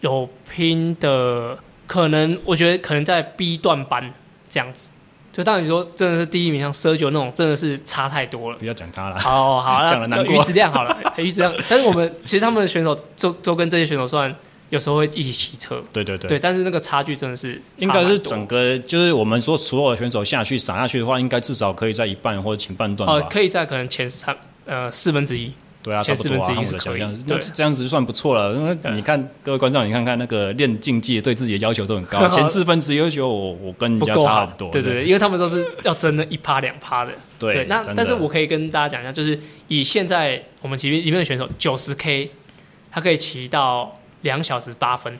S3: 有拼的，可能我觉得可能在 B 段班这样子。就当你说真的是第一名，像 Sergio 那种，真的是差太多了。
S2: 不要讲他了。
S3: 好好，
S2: 讲了难过。
S3: 鱼子亮好了，鱼子亮。但是我们其实他们的选手都都跟这些选手算。有时候会一起骑车，
S2: 对对对，
S3: 对，但是那个差距真的是
S2: 应该是整个，就是我们说所有的选手下去撒下去的话，应该至少可以在一半或者前半段吧。
S3: 哦，可以在可能前三呃四分之一，
S2: 对啊，
S3: 前四分之一
S2: 是可以，
S3: 这
S2: 这样子就算不错了。因为你看各位观众，你看看那个练竞技对自己的要求都很高，前四分之一要求我我跟人家差很多，
S3: 对对对，因为他们都是要争那一趴两趴的。对，那但是我可以跟大家讲一下，就是以现在我们骑里面的选手九十 K，他可以骑到两小时八分。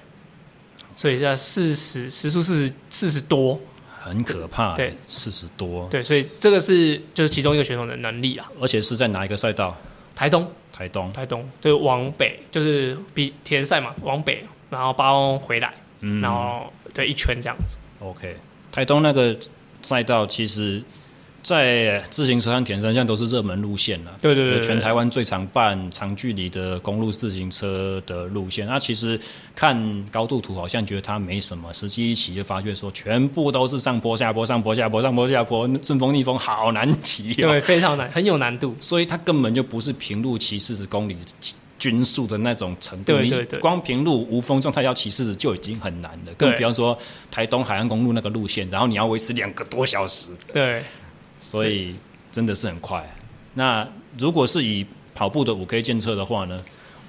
S3: 所以在四十时速四十四十多，
S2: 很可怕。
S3: 对，
S2: 四十多。
S3: 对，所以这个是就是其中一个选手的能力啊。
S2: 而且是在哪一个赛道？
S3: 台东。
S2: 台东。
S3: 台东。对，往北就是比田赛嘛，往北，然后八公回来，嗯、然后对一圈这样子。
S2: OK，台东那个赛道其实。在自行车和田三项都是热门路线了，
S3: 对对对，对，
S2: 全台湾最常办长距离的公路自行车的路线。那其实看高度图好像觉得它没什么，实际一骑就发觉说全部都是上坡下坡上坡下坡上坡下坡，顺风逆风好难骑，
S3: 对，非常难，很有难度。
S2: 所以它根本就不是平路骑四十公里均速的那种程度，你光平路无风状态要骑四十就已经很难了，更比方说台东海岸公路那个路线，然后你要维持两个多小时，
S3: 对。
S2: 所以真的是很快。那如果是以跑步的五 K 监测的话呢？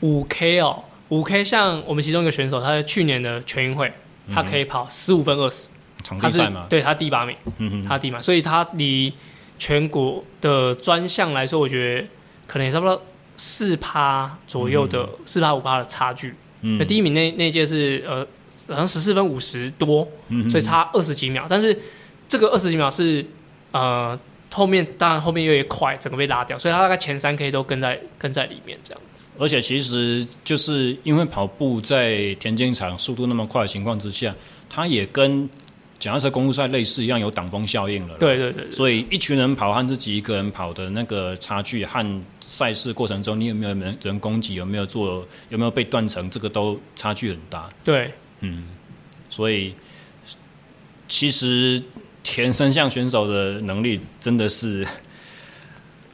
S3: 五 K 哦，五 K 像我们其中一个选手，他在去年的全运会，他可以跑十五分二十，
S2: 场地赛嘛，
S3: 对他第八名，嗯哼，他第八，所以他离全国的专项来说，我觉得可能也差不多四趴左右的四趴五趴的差距。嗯，那第一名那那届是呃，好像十四分五十多，嗯，所以差二十几秒。但是这个二十几秒是呃。后面当然后面越快，整个被拉掉，所以他大概前三 K 都跟在跟在里面这样子。
S2: 而且其实就是因为跑步在田径场速度那么快的情况之下，它也跟脚踏车公路赛类似一样有挡风效应了。
S3: 对对，对对，
S2: 所以一群人跑和自己一个人跑的那个差距，和赛事过程中你有没有人人攻击，有没有做，有没有被断层，这个都差距很大。
S3: 对，
S2: 嗯，所以其实。田三项选手的能力真的是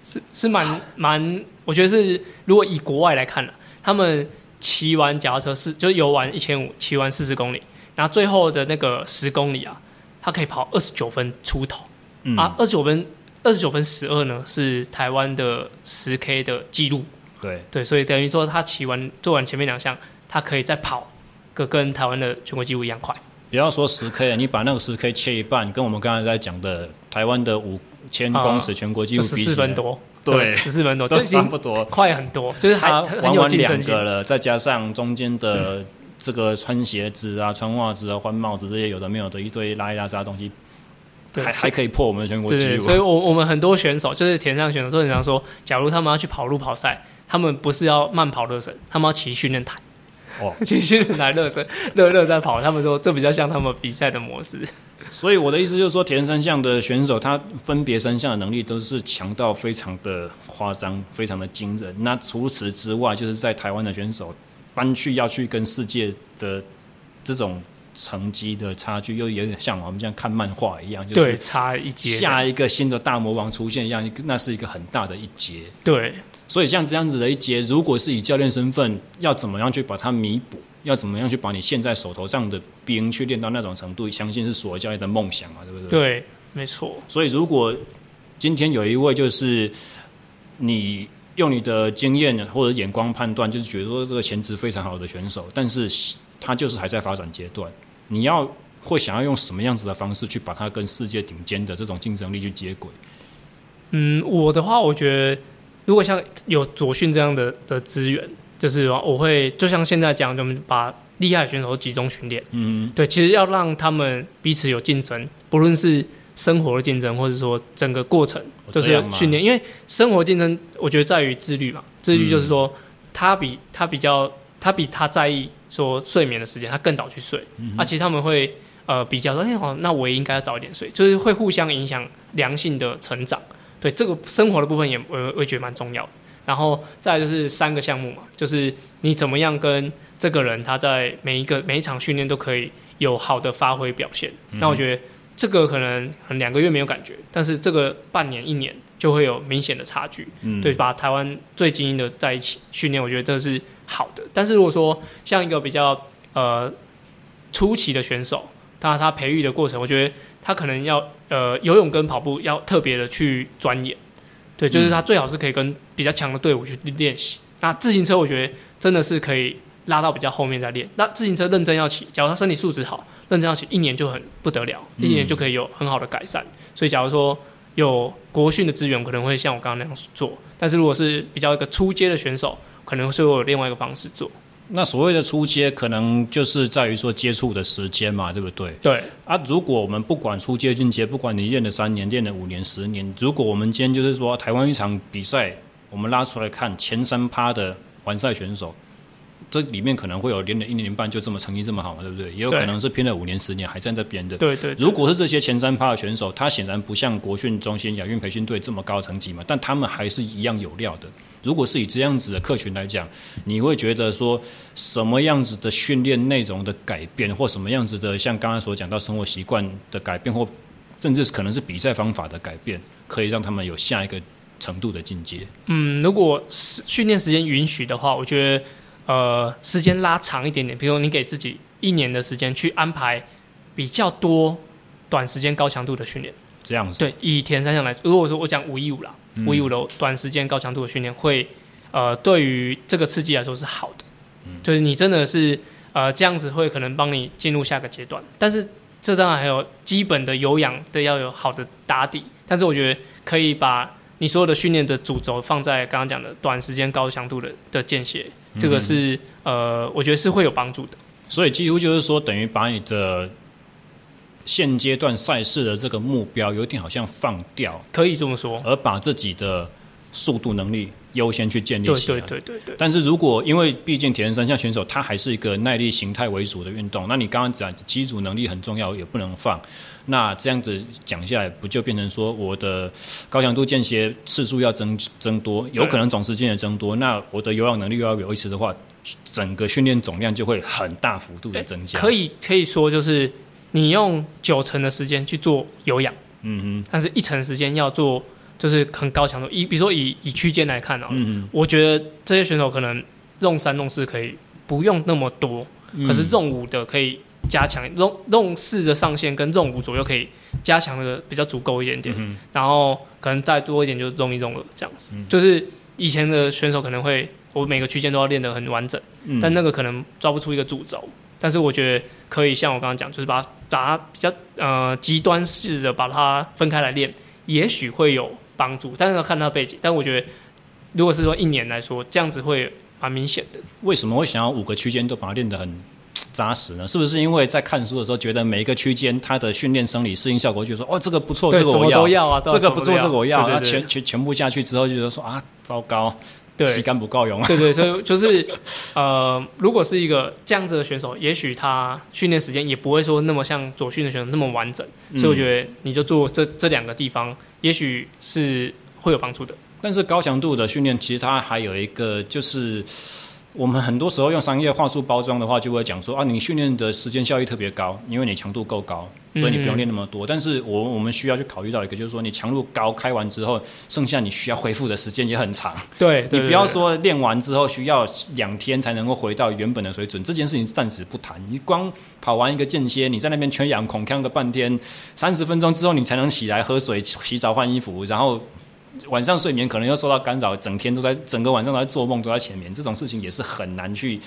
S3: 是是蛮蛮，我觉得是如果以国外来看呢，他们骑完脚踏车是就游完一千五，骑完四十公里，然后最后的那个十公里啊，他可以跑二十九分出头，嗯、啊，二十九分二十九分十二呢是台湾的十 K 的记录，
S2: 对。
S3: 对，所以等于说他骑完做完前面两项，他可以再跑个跟台湾的全国纪录一样快。
S2: 不要说十 K 了，你把那个十 K 切一半，跟我们刚才在讲的台湾的五千公尺全国纪录比起来，
S3: 十四分多，
S2: 对，
S3: 十四分多，
S2: 都差不多，
S3: 快很多，就是还很有竞争性
S2: 了。再加上中间的这个穿鞋子啊、穿袜子啊、换帽子这些有的没有的一堆拉一拉杂的东西，还还可以破我们的全国纪录。
S3: 所以，我我们很多选手就是田上选手都很常说，假如他们要去跑路跑赛，他们不是要慢跑热身，他们要骑训练台。哦，其实来热身，热热在跑。他们说这比较像他们比赛的模式。
S2: 所以我的意思就是说，田三项的选手，他分别三项的能力都是强到非常的夸张，非常的惊人。那除此之外，就是在台湾的选手搬去要去跟世界的这种成绩的差距，又有点像我们这样看漫画一样，
S3: 就是，差一阶，
S2: 下一个新的大魔王出现一样，那是一个很大的一阶。
S3: 对，
S2: 所以像这样子的一节，如果是以教练身份，要怎么样去把它弥补？要怎么样去把你现在手头上的兵去练到那种程度？相信是所有教练的梦想嘛，对不对？
S3: 对，没错。
S2: 所以如果今天有一位就是你用你的经验或者眼光判断，就是觉得说这个潜质非常好的选手，但是他就是还在发展阶段，你要会想要用什么样子的方式去把他跟世界顶尖的这种竞争力去接轨？
S3: 嗯，我的话，我觉得如果像有左训这样的的资源。就是我会就像现在讲，我们把厉害的选手集中训练。嗯，对，其实要让他们彼此有竞争，不论是生活的竞争，或者说整个过程，就是训练。因为生活竞争，我觉得在于自律嘛。自律就是说，他比他比较，他比他在意说睡眠的时间，他更早去睡。嗯，啊，其实他们会呃比较说，哎，好，那我也应该要早一点睡，就是会互相影响良性的成长。对，这个生活的部分也我我觉得蛮重要的。然后再来就是三个项目嘛，就是你怎么样跟这个人他在每一个每一场训练都可以有好的发挥表现。嗯、那我觉得这个可能两个月没有感觉，但是这个半年一年就会有明显的差距。嗯，对，把台湾最精英的在一起训练，我觉得这是好的。但是如果说像一个比较呃初期的选手，他他培育的过程，我觉得他可能要呃游泳跟跑步要特别的去钻研。对，就是他最好是可以跟比较强的队伍去练习。嗯、那自行车，我觉得真的是可以拉到比较后面再练。那自行车认真要骑，假如他身体素质好，认真要骑，一年就很不得了，一年就可以有很好的改善。嗯、所以，假如说有国训的资源，可能会像我刚刚那样做。但是如果是比较一个初阶的选手，可能是会有另外一个方式做。
S2: 那所谓的出街，可能就是在于说接触的时间嘛，对不对？
S3: 对
S2: 啊，如果我们不管出街、进阶，不管你练了三年、练了五年、十年，如果我们今天就是说台湾一场比赛，我们拉出来看前三趴的完赛选手。这里面可能会有练了一年半就这么成绩这么好嘛，对不对？也有可能是拼了五年十年还在那边的。
S3: 对对。
S2: 如果是这些前三趴的选手，他显然不像国训中心、亚运培训队这么高成绩嘛，但他们还是一样有料的。如果是以这样子的客群来讲，你会觉得说什么样子的训练内容的改变，或什么样子的像刚刚所讲到生活习惯的改变，或甚至是可能是比赛方法的改变，可以让他们有下一个程度的进阶？嗯，
S3: 如果是训练时间允许的话，我觉得。呃，时间拉长一点点，比如你给自己一年的时间去安排比较多短时间高强度的训练，
S2: 这样子。
S3: 对，以田三项来说，如果说我讲五一五啦，五一五的短时间高强度的训练会，呃，对于这个刺激来说是好的，嗯，就是你真的是呃这样子会可能帮你进入下个阶段，但是这当然还有基本的有氧的要有好的打底，但是我觉得可以把你所有的训练的主轴放在刚刚讲的短时间高强度的的间歇。这个是呃，我觉得是会有帮助的。
S2: 所以几乎就是说，等于把你的现阶段赛事的这个目标有点好像放掉，
S3: 可以这么说，
S2: 而把自己的速度能力优先去建立起来。
S3: 对对对对对。但
S2: 是如果因为毕竟铁人三项选手他还是一个耐力形态为主的运动，那你刚刚讲基础能力很重要，也不能放。那这样子讲下来，不就变成说我的高强度间歇次数要增增多，有可能总时间也增多。那我的有氧能力又要维持的话，整个训练总量就会很大幅度的增加。
S3: 可以可以说，就是你用九成的时间去做有氧，嗯哼，但是一成时间要做就是很高强度。以比如说以以区间来看哦，嗯，我觉得这些选手可能 Zone 三 Zone 四可以不用那么多，可是 Zone 五的可以。加强 Zone Zone 四的上限跟 Zone 五左右可以加强的比较足够一点点，嗯、然后可能再多一点就 Zone 一 Zone 二这样子。嗯、就是以前的选手可能会我每个区间都要练得很完整，嗯、但那个可能抓不出一个主轴。但是我觉得可以像我刚刚讲，就是把它把它比较呃极端式的把它分开来练，也许会有帮助。但是要看他背景。但我觉得如果是说一年来说，这样子会蛮明显的。
S2: 为什么会想要五个区间都把它练得很？扎实呢？是不是因为在看书的时候觉得每一个区间它的训练生理适应效果，就说哦这个不错，这个我要，
S3: 要啊、
S2: 这个不错，这个我要，那全全全部下去之后就觉得说啊糟糕，对，膝盖不够用。
S3: 对对，所以 就是呃，如果是一个这样子的选手，也许他训练时间也不会说那么像左训的选手那么完整，所以我觉得你就做这这两个地方，也许是会有帮助的。
S2: 但是高强度的训练其实它还有一个就是。我们很多时候用商业话术包装的话，就会讲说啊，你训练的时间效益特别高，因为你强度够高，所以你不用练那么多。嗯、但是我我们需要去考虑到一个，就是说你强度高开完之后，剩下你需要恢复的时间也很长。
S3: 对，对，对，对，
S2: 你不要说练完之后需要两天才能够回到原本的水准，这件事情暂时不谈。你光跑完一个间歇，你在那边缺氧恐呛个半天，三十分钟之后你才能起来喝水、洗澡、换衣服，然后。晚上睡眠可能又受到干扰，整天都在整个晚上都在做梦，都在前面，这种事情也是很难去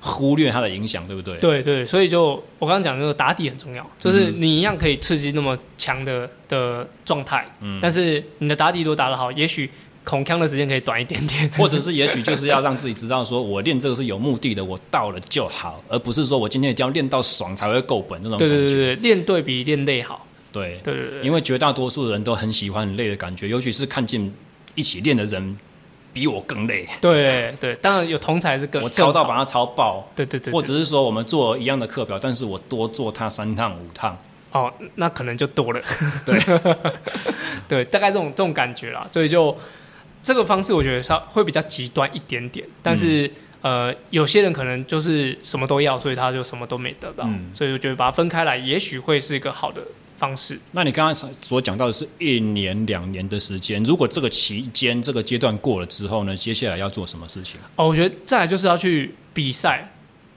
S2: 忽略它的影响，对不对？
S3: 对对，所以就我刚刚讲的那个打底很重要，就是你一样可以刺激那么强的的状态，嗯，但是你的打底如果打得好，也许恐腔的时间可以短一点点，
S2: 或者是也许就是要让自己知道，说我练这个是有目的的，我到了就好，而不是说我今天一定要练到爽才会够本那种感觉。
S3: 对对对对，练对比练累好。
S2: 对
S3: 对对，
S2: 因为绝大多数人都很喜欢很累的感觉，尤其是看见一起练的人比我更累。
S3: 对对，当然有同才是更
S2: 我超到把他超爆。
S3: 对对对，
S2: 或者是说我们做一样的课表，但是我多做他三趟五趟。
S3: 哦，那可能就多了。对 对，大概这种这种感觉啦。所以就这个方式，我觉得稍会比较极端一点点。但是、嗯、呃，有些人可能就是什么都要，所以他就什么都没得到。嗯、所以我觉得把它分开来，也许会是一个好的。方式。那
S2: 你刚刚所讲到的是一年两年的时间，如果这个期间这个阶段过了之后呢，接下来要做什么事情？
S3: 哦，我觉得再来就是要去比赛，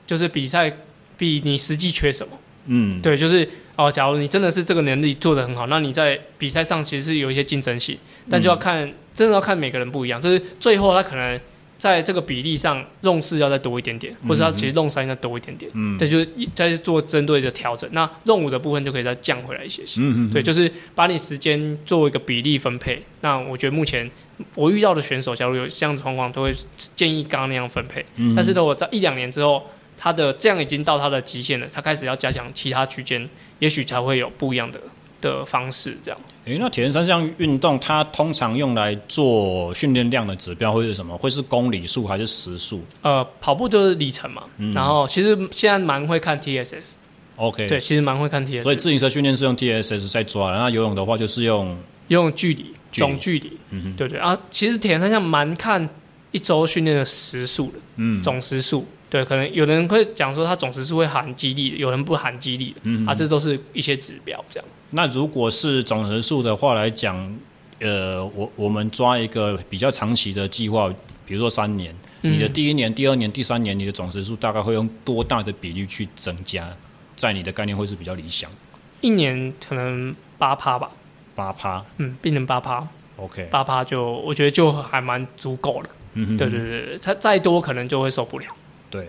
S3: 就是比赛比你实际缺什么。嗯，对，就是哦，假如你真的是这个能力做得很好，那你在比赛上其实是有一些竞争性，但就要看，嗯、真的要看每个人不一样，就是最后他可能。在这个比例上，用四要再多一点点，或者它其实用三要多一点点，嗯，这就是再做针对的调整。那用五的部分就可以再降回来一些些，嗯嗯，对，就是把你时间做一个比例分配。那我觉得目前我遇到的选手，假如有这样的状况，都会建议刚刚那样分配。嗯，但是呢，我在一两年之后，他的这样已经到他的极限了，他开始要加强其他区间，也许才会有不一样的的方式这样。
S2: 诶、欸，那铁人三项运动，它通常用来做训练量的指标会是什么？会是公里数还是时速？
S3: 呃，跑步就是里程嘛。嗯、然后其实现在蛮会看 TSS。OK。对，其实蛮会看 TSS。
S2: 所以自行车训练是用 TSS 在抓，然后游泳的话就是用
S3: 游泳距离总距离。嗯哼，对对啊，其实铁人三项蛮看一周训练的时数的，嗯，总时数。对，可能有人会讲说它总时数会含激励的，有人不含激励的，嗯、啊，这都是一些指标这样。
S2: 那如果是总人数的话来讲，呃，我我们抓一个比较长期的计划，比如说三年，你的第一年、第二年、第三年，你的总时数大概会用多大的比例去增加？在你的概念会是比较理想？
S3: 一年可能八趴吧，
S2: 八趴，
S3: 嗯，变成八趴
S2: ，OK，
S3: 八趴就我觉得就还蛮足够了。嗯哼，对对对，它再多可能就会受不了。
S2: 对，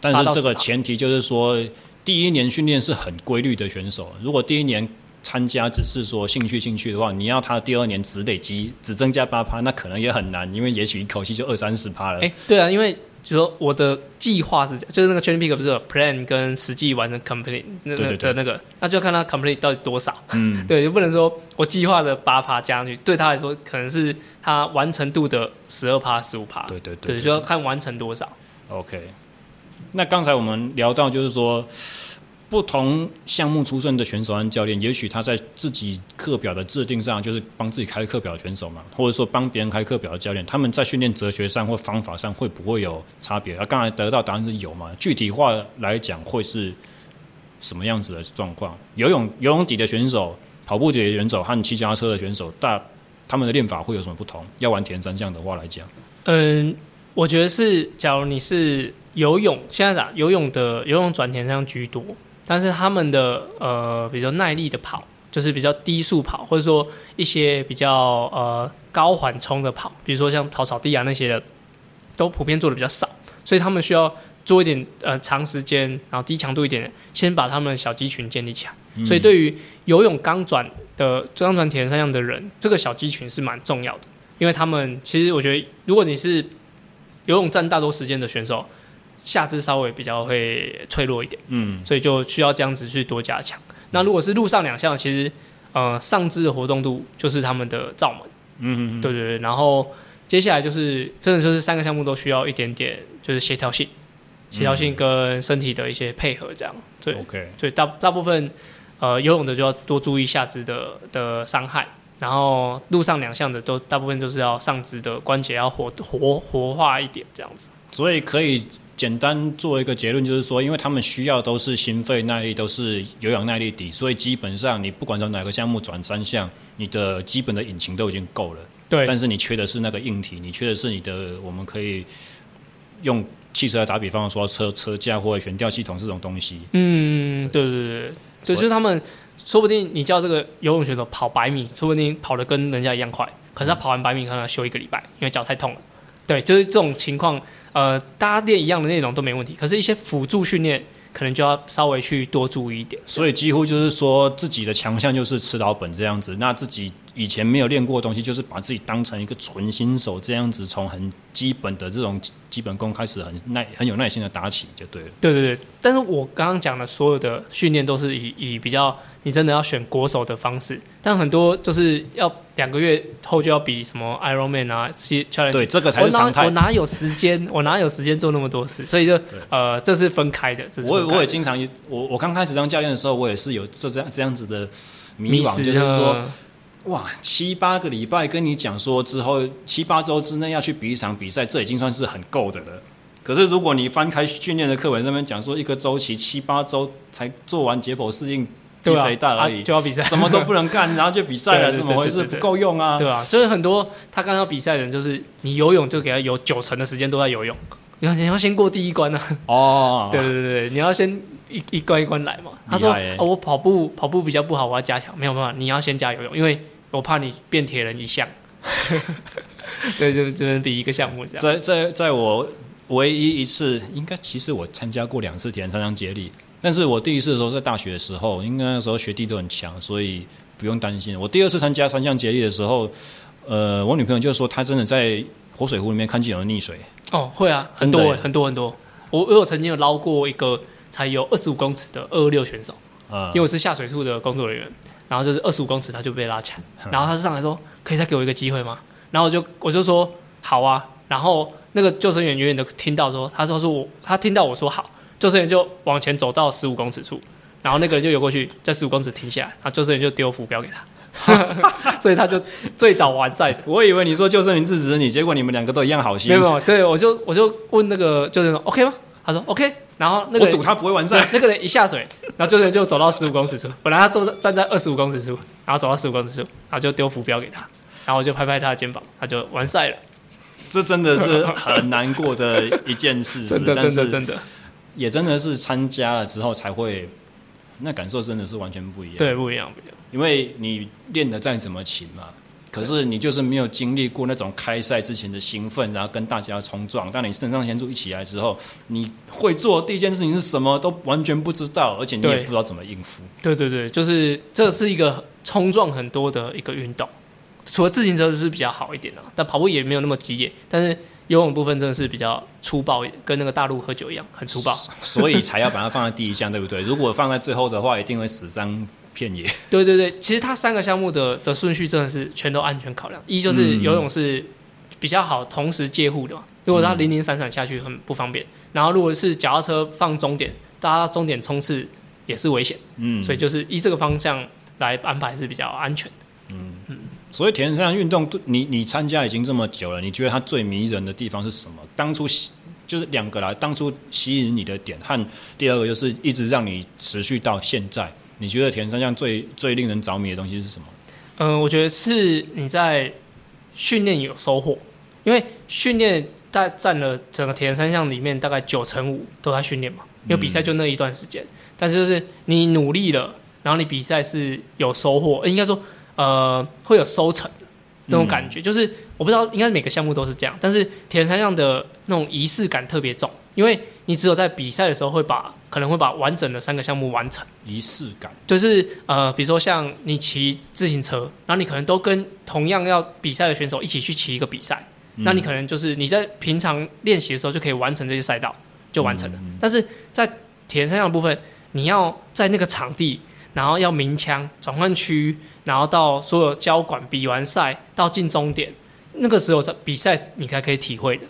S2: 但是这个前提就是说，第一年训练是很规律的选手。如果第一年参加只是说兴趣兴趣的话，你要他第二年只累积只增加八趴，那可能也很难，因为也许一口气就二三十趴了。哎，
S3: 对啊，因为就说我的计划是这样，就是那个 training peak 不是有 plan 跟实际完成 complete 那个的那个，那就要看他 complete 到底多少。嗯，对，就不能说我计划的八趴加上去，对他来说可能是他完成度的十二趴、十五趴。
S2: 对对对，
S3: 对，就要看完成多少。
S2: OK。那刚才我们聊到，就是说，不同项目出身的选手和教练，也许他在自己课表的制定上，就是帮自己开课表的选手嘛，或者说帮别人开课表的教练，他们在训练哲学上或方法上会不会有差别？啊，刚才得到答案是有嘛？具体化来讲，会是什么样子的状况？游泳游泳底的选手、跑步底的选手和骑脚踏车的选手，大他们的练法会有什么不同？要玩铁人三项的话来讲，
S3: 嗯，我觉得是，假如你是。游泳现在打游泳的游泳转田上居多，但是他们的呃比较耐力的跑，就是比较低速跑，或者说一些比较呃高缓冲的跑，比如说像跑草地啊那些的，都普遍做的比较少，所以他们需要做一点呃长时间，然后低强度一点，先把他们的小肌群建立起来。嗯、所以对于游泳刚转的刚转铁人三项的人，这个小肌群是蛮重要的，因为他们其实我觉得，如果你是游泳占大多时间的选手。下肢稍微比较会脆弱一点，嗯，所以就需要这样子去多加强。那如果是陆上两项，其实呃上肢的活动度就是他们的罩门，嗯嗯，对对对。然后接下来就是真的就是三个项目都需要一点点就是协调性，协调性跟身体的一些配合这样。对，OK。所以大大部分呃游泳的就要多注意下肢的的伤害，然后路上两项的都大部分都是要上肢的关节要活活活化一点这样子。
S2: 所以可以简单做一个结论，就是说，因为他们需要都是心肺耐力，都是有氧耐力底，所以基本上你不管从哪个项目转三项，你的基本的引擎都已经够了。
S3: 对，
S2: 但是你缺的是那个硬体，你缺的是你的，我们可以用汽车来打比方说车车架或者悬吊系统这种东西。
S3: 嗯，对对对，就是他们说不定你叫这个游泳选手跑百米，说不定跑得跟人家一样快。可是他跑完百米可能要休一个礼拜，因为脚太痛了。对，就是这种情况，呃，大家练一样的内容都没问题，可是，一些辅助训练可能就要稍微去多注意一点。
S2: 所以几乎就是说，自己的强项就是吃老本这样子，那自己。以前没有练过的东西，就是把自己当成一个纯新手这样子，从很基本的这种基本功开始，很耐很有耐心的打起就对了。
S3: 对对对，但是我刚刚讲的所有的训练都是以以比较你真的要选国手的方式，但很多就是要两个月后就要比什么 Ironman 啊，C Challenge。
S2: 对，这个才是常态。
S3: 我哪，有时间？我哪有时间做那么多事？所以就呃，这是分开的。这是分开的。
S2: 我我也经常，我我刚开始当教练的时候，我也是有这这样这样子的迷惘，就是说。哇，七八个礼拜跟你讲说之后七八周之内要去比一场比赛，这已经算是很够的了。可是如果你翻开训练的课本上面讲说一个周期七八周才做完解剖适应肌肥大而已，
S3: 啊，就要比赛，
S2: 什么都不能干，然后就比赛了，怎么回事？不够用啊？
S3: 对吧？就是很多他刚要比赛的人，就是你游泳就给他游九成的时间都在游泳，你要你要先过第一关呢，啊。哦，对对对，你要先一一关一关来嘛。他说哦，我跑步跑步比较不好，我要加强，没有办法，你要先加游泳，因为。我怕你变铁人一项，对，就只能比一个项目这样。
S2: 在在在我唯一一次，应该其实我参加过两次铁人三项接力，但是我第一次的时候在大学的时候，应该那时候学弟都很强，所以不用担心。我第二次参加三项接力的时候，呃，我女朋友就说她真的在活水湖里面看见有人溺水。
S3: 哦，会啊，很多很多很多。我我有曾经有捞过一个才有二十五公尺的二二六选手，啊、嗯，因为我是下水处的工作人员。然后就是二十五公尺，他就被拉起来。然后他就上来说：“可以再给我一个机会吗？”然后我就我就说：“好啊。”然后那个救生员远远的听到说：“他说是我，他听到我说好。”救生员就往前走到十五公尺处，然后那个人就游过去，在十五公尺停下来。然后救生员就丢浮标给他，所以他就最早完赛的。
S2: 我以为你说救生员制止你，结果你们两个都一样好心。
S3: 没有对，我就我就问那个救生员：“OK 吗？”他说：“OK。”然后那个
S2: 我赌他不会完赛。
S3: 那个人一下水，然后救生员就走到十五公尺处。本来他坐站在二十五公尺处，然后走到十五公尺处，然后就丢浮标给他，然后我就拍拍他的肩膀，他就完赛了。
S2: 这真的是很难过的一件事，
S3: 真的真的真的，
S2: 也真的是参加了之后才会，那感受真的是完全不一样。
S3: 对，不一样不一样，
S2: 因为你练的再怎么勤嘛。可是你就是没有经历过那种开赛之前的兴奋，然后跟大家冲撞。当你肾上腺素一起来之后，你会做第一件事情是什么都完全不知道，而且你也不知道怎么应付。
S3: 对对对，就是这是一个冲撞很多的一个运动。除了自行车就是比较好一点的，但跑步也没有那么激烈。但是游泳部分真的是比较粗暴跟那个大陆喝酒一样很粗暴，
S2: 所以才要把它放在第一项，对不对？如果放在最后的话，一定会死伤。片野，
S3: 对对对，其实它三个项目的的顺序真的是全都安全考量。一就是游泳是比较好同时接护的嘛，如果它零零散散下去很不方便。然后如果是脚踏车放终点，大家终点冲刺也是危险。嗯，所以就是依这个方向来安排是比较安全的。
S2: 嗯嗯，所以铁人三项运动，你你参加已经这么久了，你觉得它最迷人的地方是什么？当初吸就是两个来，当初吸引你的点和第二个就是一直让你持续到现在。你觉得铁人三项最最令人着迷的东西是什么？
S3: 嗯、我觉得是你在训练有收获，因为训练大占了整个铁人三项里面大概九成五都在训练嘛，因为比赛就那一段时间。但是就是你努力了，然后你比赛是有收获，应该说呃会有收成的那种感觉。嗯、就是我不知道，应该每个项目都是这样，但是铁人三项的那种仪式感特别重，因为你只有在比赛的时候会把。可能会把完整的三个项目完成。
S2: 仪式感
S3: 就是呃，比如说像你骑自行车，然后你可能都跟同样要比赛的选手一起去骑一个比赛，嗯、那你可能就是你在平常练习的时候就可以完成这些赛道，就完成了。嗯、但是在铁人三项的部分，你要在那个场地，然后要鸣枪、转换区，然后到所有交管比完赛到进终点，那个时候在比赛你才可以体会的。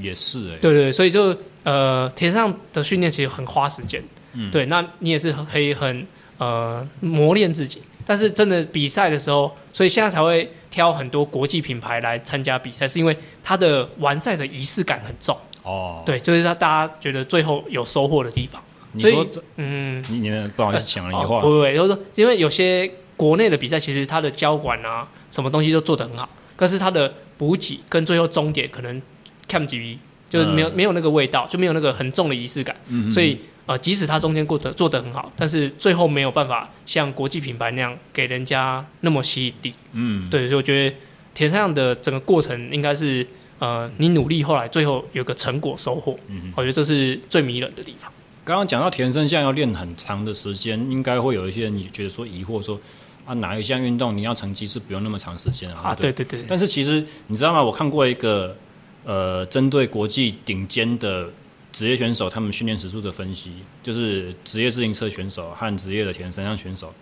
S2: 也是哎、欸，
S3: 对对，所以就。呃，铁上的训练其实很花时间，嗯，对，那你也是可以很呃磨练自己，但是真的比赛的时候，所以现在才会挑很多国际品牌来参加比赛，是因为它的完赛的仪式感很重
S2: 哦，
S3: 对，就是让大家觉得最后有收获的地方。
S2: 你说，
S3: 嗯，
S2: 你你们不好意思抢了你的话，
S3: 哦、不不不，就是说，因为有些国内的比赛，其实它的交管啊，什么东西都做得很好，可是它的补给跟最后终点可能看不及，就是没有、嗯、没有那个味道，就没有那个很重的仪式感，嗯、所以呃，即使它中间过得做得很好，但是最后没有办法像国际品牌那样给人家那么吸引力，嗯，对，所以我觉得铁三项的整个过程应该是呃，你努力后来最后有个成果收获，嗯，我觉得这是最迷人的地方。
S2: 刚刚讲到田三项要练很长的时间，应该会有一些人你觉得说疑惑说啊，哪一项运动你要成绩是不用那么长时间啊？对
S3: 对对，对。
S2: 但是其实你知道吗？我看过一个呃，针对国际顶尖的职业选手他们训练时数的分析，就是职业自行车选手和职业的田三项选手，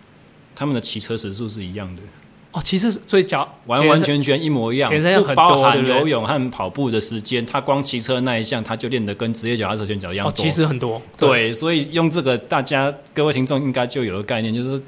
S2: 他们的骑车时数是一样的。
S3: 哦，其实所以讲
S2: 完完全全一模一样，不包含游泳和跑步的时间。他光骑车那一项，他就练得跟职业脚踏车选手一样多。
S3: 哦，其实很多。
S2: 对，对，所以用这个，大家各位听众应该就有个概念，就是说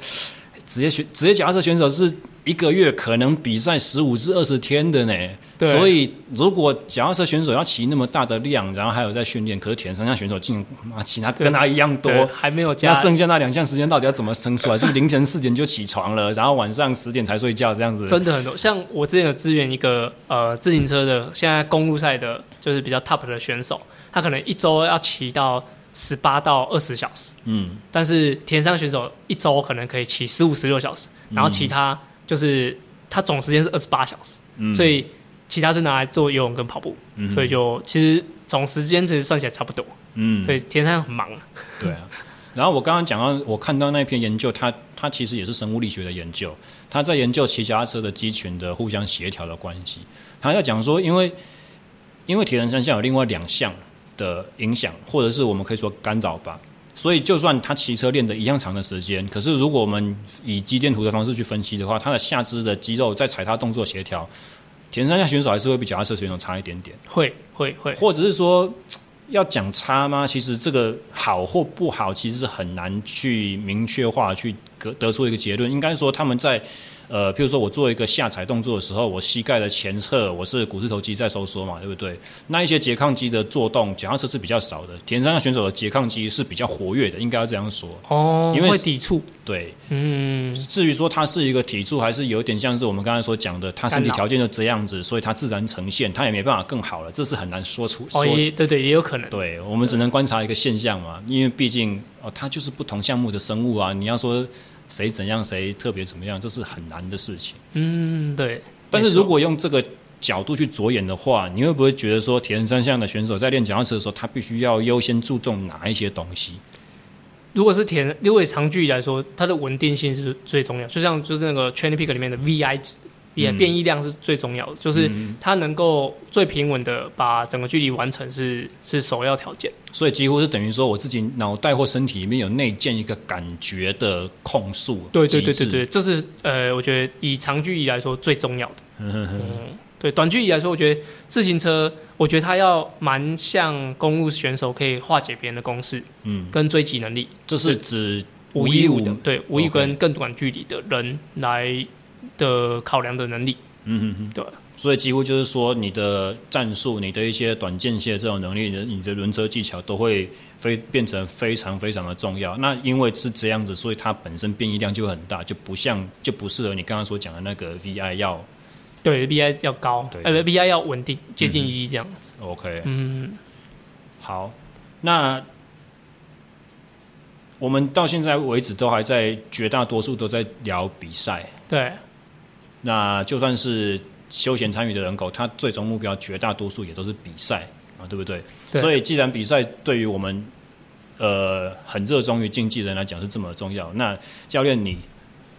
S2: 职业选职业脚踏车选手是。一个月可能比赛十五至二十天的呢，所以如果脚踏车选手要骑那么大的量，然后还有在训练，可是铁三项选手竟然骑他跟他一样多，
S3: 还没有加，
S2: 那剩下那两项时间到底要怎么生出来？是凌晨四点就起床了，然后晚上十点才睡觉这样子？
S3: 真的很多，像我之前有支援一个呃自行车的，现在公路赛的，就是比较 top 的选手，他可能一周要骑到十八到二十小时，嗯，但是铁三项选手一周可能可以骑十五十六小时，然后其他。就是他总时间是二十八小时，嗯，所以其他是拿来做游泳跟跑步，嗯，所以就其实总时间其实算起来差不多，嗯，所以田上很忙啊。
S2: 对啊，然后我刚刚讲到，我看到那篇研究，它它其实也是生物力学的研究，他在研究骑脚踏车的肌群的互相协调的关系。他要讲说，因为因为铁人三项有另外两项的影响，或者是我们可以说干扰吧。所以，就算他骑车练的一样长的时间，可是如果我们以肌电图的方式去分析的话，他的下肢的肌肉在踩踏动作协调，田三项选手还是会比脚踏车选手差一点点。
S3: 会会会，
S2: 或者是说要讲差吗？其实这个好或不好，其实是很难去明确化去得得出一个结论。应该说他们在。呃，譬如说我做一个下踩动作的时候，我膝盖的前侧我是股四头肌在收缩嘛，对不对？那一些拮抗肌的作动，脚踏车是比较少的。铁三项选手的拮抗肌是比较活跃的，应该要这样说。
S3: 哦，因为会抵触。
S2: 对，嗯。至于说它是一个体触，还是有点像是我们刚才所讲的，他身体条件就这样子，所以它自然呈现，它也没办法更好了，这是很难说出。
S3: 哦，也对对，也有可能。
S2: 对，我们只能观察一个现象嘛，因为毕竟哦，它就是不同项目的生物啊，你要说。谁怎样，谁特别怎么样，这是很难的事情。
S3: 嗯，对。
S2: 但是如果用这个角度去着眼的话，你会不会觉得说，铁人三项的选手在练脚踏车的时候，他必须要优先注重哪一些东西？
S3: 如果是铁，因为长距离来说，它的稳定性是最重要。就像就是那个 Training Peaks 里面的 VI 值。也变异量是最重要的，嗯、就是它能够最平稳的把整个距离完成是是首要条件。
S2: 所以几乎是等于说，我自己脑袋或身体里面有内建一个感觉的控速。
S3: 对对对对对，这是呃，我觉得以长距离来说最重要的。嗯哼哼嗯，对，短距离来说，我觉得自行车，我觉得它要蛮像公路选手可以化解别人的攻势，嗯，跟追击能力。
S2: 这是指
S3: 五一五的，对，五一跟更短距离的人来。的考量的能力，嗯哼哼，对，
S2: 所以几乎就是说，你的战术、你的一些短间歇这种能力，你的轮车技巧都会非变成非常非常的重要。那因为是这样子，所以它本身变异量就很大，就不像就不适合你刚刚所讲的那个 VI 要，
S3: 对，VI 要高，对，呃，VI 要稳定接近一这样子。
S2: 嗯、OK，嗯，好，那我们到现在为止都还在绝大多数都在聊比赛，
S3: 对。
S2: 那就算是休闲参与的人口，他最终目标绝大多数也都是比赛啊，对不对？对。所以，既然比赛对于我们呃很热衷于竞技的人来讲是这么重要，那教练你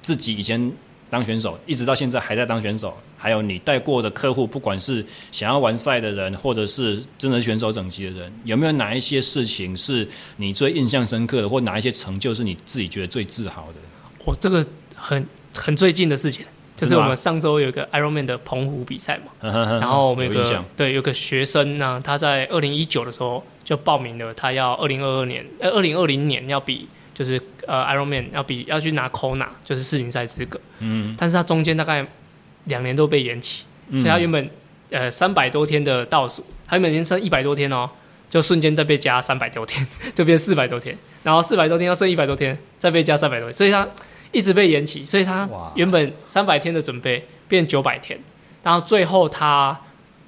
S2: 自己以前当选手，一直到现在还在当选手，还有你带过的客户，不管是想要完赛的人，或者是真的选手等级的人，有没有哪一些事情是你最印象深刻的，或哪一些成就是你自己觉得最自豪的？
S3: 我这个很很最近的事情。就是我们上周有一个 Ironman 的澎湖比赛嘛，然后我们有个有对有个学生呢，他在二零一九的时候就报名了，他要二零二二年呃二零二零年要比就是呃 Ironman 要比要去拿 Kona 就是世锦赛资格，嗯，但是他中间大概两年都被延期，所以他原本呃三百多天的倒数，他原本已经剩一百多天哦，就瞬间再被加三百多天，就变四百多天，然后四百多天要剩一百多天，再被加三百多天，所以他一直被延期，所以他原本三百天的准备变九百天，然后最后他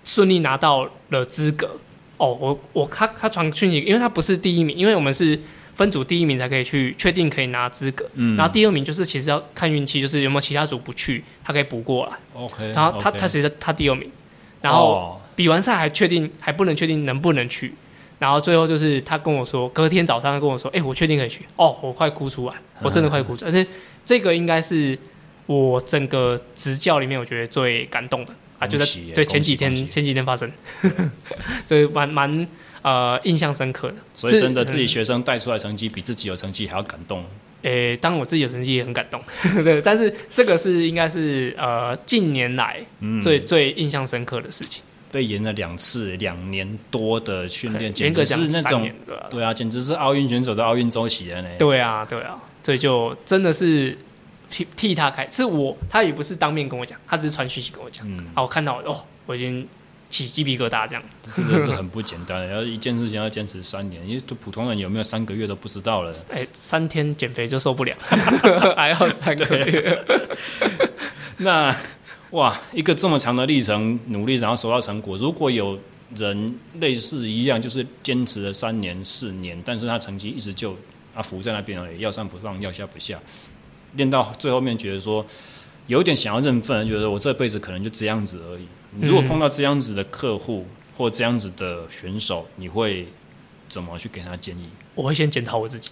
S3: 顺利拿到了资格。哦，我我他他传讯息，因为他不是第一名，因为我们是分组第一名才可以去确定可以拿资格，嗯，然后第二名就是其实要看运气，就是有没有其他组不去，他可以补过来。
S2: OK，
S3: 然后他.他其实他第二名，然后比完赛还确定还不能确定能不能去，然后最后就是他跟我说，隔天早上他跟我说，哎，我确定可以去。哦，我快哭出来，我真的快哭出来，而且这个应该是我整个执教里面我觉得最感动的。啊，就在对前几天前几天发生，对，蛮蛮呃印象深刻的。
S2: 所以真的自己学生带出来成绩比自己有成绩还要感动。
S3: 诶、欸，当我自己有成绩也很感动，对。但是这个是应该是呃近年来最、嗯、最印象深刻的事情。
S2: 被延了两次，两年多的训练，简直是那种对啊，简直是奥运选手的奥运周期了呢。
S3: 对啊，对啊，所以就真的是。替替他开，是我，他也不是当面跟我讲，他只是传讯息跟我讲。嗯，啊，我看到哦，我已经起鸡皮疙瘩，这样
S2: 真的是很不简单。然后一件事情要坚持三年，因为普通人有没有三个月都不知道了。
S3: 哎、欸，三天减肥就受不了，还要三个月。
S2: 那哇，一个这么长的历程，努力然后收到成果。如果有人类似一样，就是坚持了三年四年，但是他成绩一直就啊浮在那边而已，要上不上，要下不下。练到最后面，觉得说有点想要认分，觉得我这辈子可能就这样子而已。如果碰到这样子的客户或这样子的选手，你会怎么去给他建议？
S3: 我会先检讨我自己，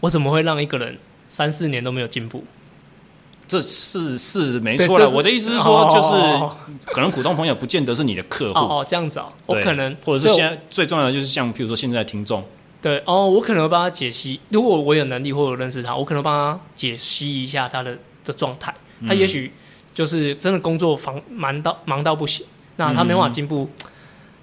S3: 我怎么会让一个人三四年都没有进步？
S2: 这是是没错了。我的意思是说，就是可能普通朋友不见得是你的客户
S3: 哦，这样子哦，我可能
S2: 或者是现在最重要的就是像譬如说现在的听众。
S3: 对哦，我可能会帮他解析。如果我有能力或者认识他，我可能帮他解析一下他的的状态。他也许就是真的工作忙忙到忙到不行，那他没办法进步，嗯、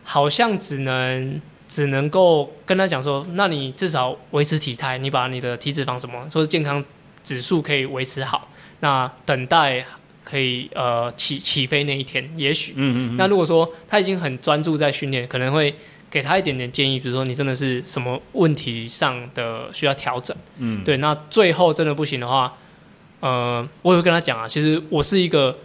S3: 好像只能只能够跟他讲说，那你至少维持体态，你把你的体脂肪什么，说健康指数可以维持好，那等待可以呃起起飞那一天，也许。嗯嗯嗯。那如果说他已经很专注在训练，可能会。给他一点点建议，比如说你真的是什么问题上的需要调整，嗯，对，那最后真的不行的话，呃，我也会跟他讲啊，其实我是一个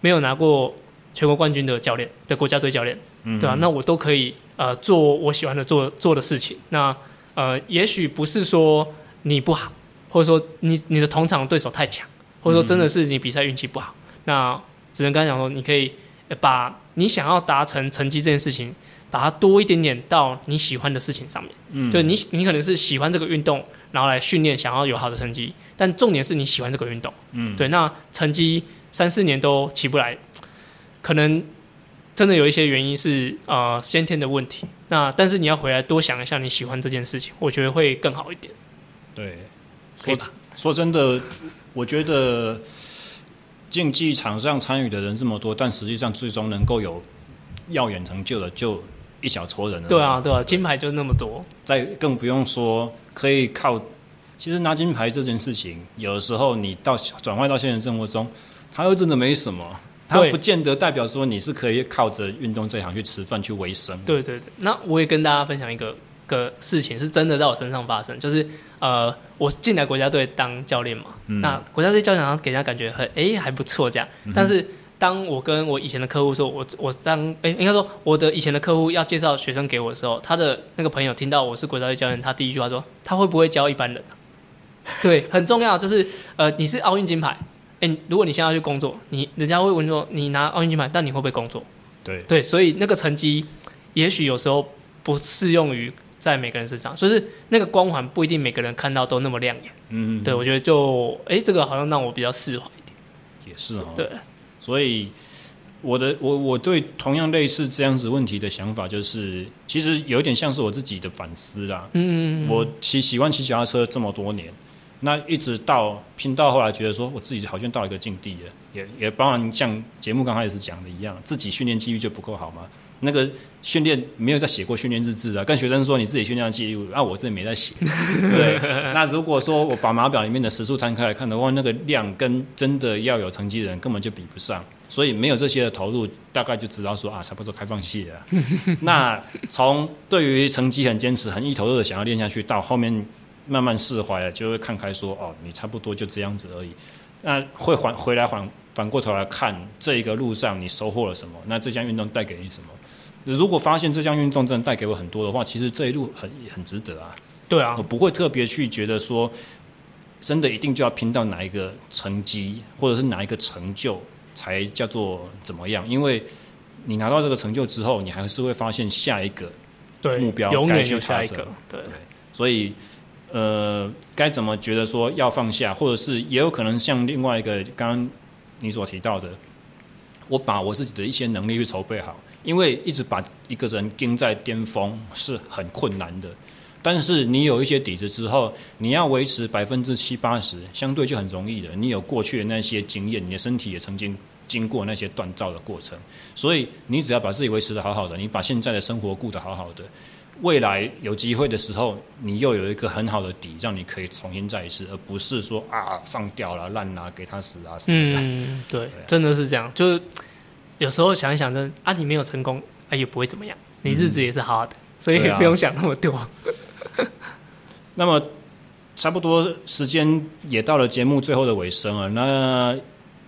S3: 没有拿过全国冠军的教练的国家队教练，嗯，对啊，那我都可以呃做我喜欢的做做的事情，那呃，也许不是说你不好，或者说你你的同场对手太强，或者说真的是你比赛运气不好，嗯，那只能跟他讲说，你可以把你想要达成成绩这件事情。把它多一点点到你喜欢的事情上面，嗯，就你你可能是喜欢这个运动，然后来训练，想要有好的成绩，但重点是你喜欢这个运动，嗯，对，那成绩三四年都起不来，可能真的有一些原因是呃先天的问题，那但是你要回来多想一下你喜欢这件事情，我觉得会更好一点。
S2: 对，说说真的，我觉得竞技场上参与的人这么多，但实际上最终能够有耀眼成就的就。一小撮人了，
S3: 对啊，对啊，金牌就那么多，
S2: 再更不用说可以靠。其实拿金牌这件事情，有的时候你到转换到现实生活中，它又真的没什么，它不见得代表说你是可以靠着运动这一行去吃饭去维生。
S3: 对对对，那我也跟大家分享一个个事情，是真的在我身上发生，就是呃，我进来国家队当教练嘛，嗯、那国家队教练好像给人家感觉很哎、欸、还不错这样，但是。嗯当我跟我以前的客户说，我我当哎、欸，应该说我的以前的客户要介绍学生给我的时候，他的那个朋友听到我是国家队教练，他第一句话说，他会不会教一般人、啊？对，很重要，就是呃，你是奥运金牌，哎、欸，如果你现在要去工作，你人家会问说，你拿奥运金牌，但你会不会工作？
S2: 对
S3: 对，所以那个成绩也许有时候不适用于在每个人身上，所以是那个光环不一定每个人看到都那么亮眼。嗯，对，我觉得就哎、欸，这个好像让我比较释怀一点。
S2: 也是哦。
S3: 对。
S2: 所以，我的我我对同样类似这样子问题的想法，就是其实有点像是我自己的反思啦。嗯，嗯，嗯，我骑喜欢骑脚踏车这么多年，那一直到拼到后来，觉得说我自己好像到了一个境地了，也也包含像节目刚开始讲的一样，自己训练纪律就不够好嘛。那个训练没有在写过训练日志啊，跟学生说你自己训练的记录，啊，我自己没在写。对，那如果说我把码表里面的时速摊开来看的话，那个量跟真的要有成绩的人根本就比不上，所以没有这些的投入，大概就知道说啊，差不多开放系了。那从对于成绩很坚持、很一头热的想要练下去，到后面。慢慢释怀了，就会看开说哦，你差不多就这样子而已。那会还回来反反过头来看这一个路上你收获了什么？那这项运动带给你什么？如果发现这项运动真的带给我很多的话，其实这一路很很值得啊。
S3: 对啊，
S2: 我不会特别去觉得说，真的一定就要拼到哪一个成绩，或者是哪一个成就才叫做怎么样？因为你拿到这个成就之后，你还是会发现下一个目标，
S3: 永远有下一个。对，
S2: 对，所以。呃，该怎么觉得说要放下，或者是也有可能像另外一个刚刚你所提到的，我把我自己的一些能力去筹备好，因为一直把一个人盯在巅峰是很困难的，但是你有一些底子之后，你要维持百分之七八十，相对就很容易了。你有过去的那些经验，你的身体也曾经经过那些锻造的过程，所以你只要把自己维持得好好的，你把现在的生活顾得好好的。未来有机会的时候，你又有一个很好的底，让你可以重新再一次，而不是说啊放掉了烂了给他死啊什么的。
S3: 嗯，对，对啊、真的是这样。就是有时候想一想，真啊，你没有成功，啊也不会怎么样，你日子也是好好的，嗯、所以也不用想那么多。啊、
S2: 那么差不多时间也到了节目最后的尾声了。那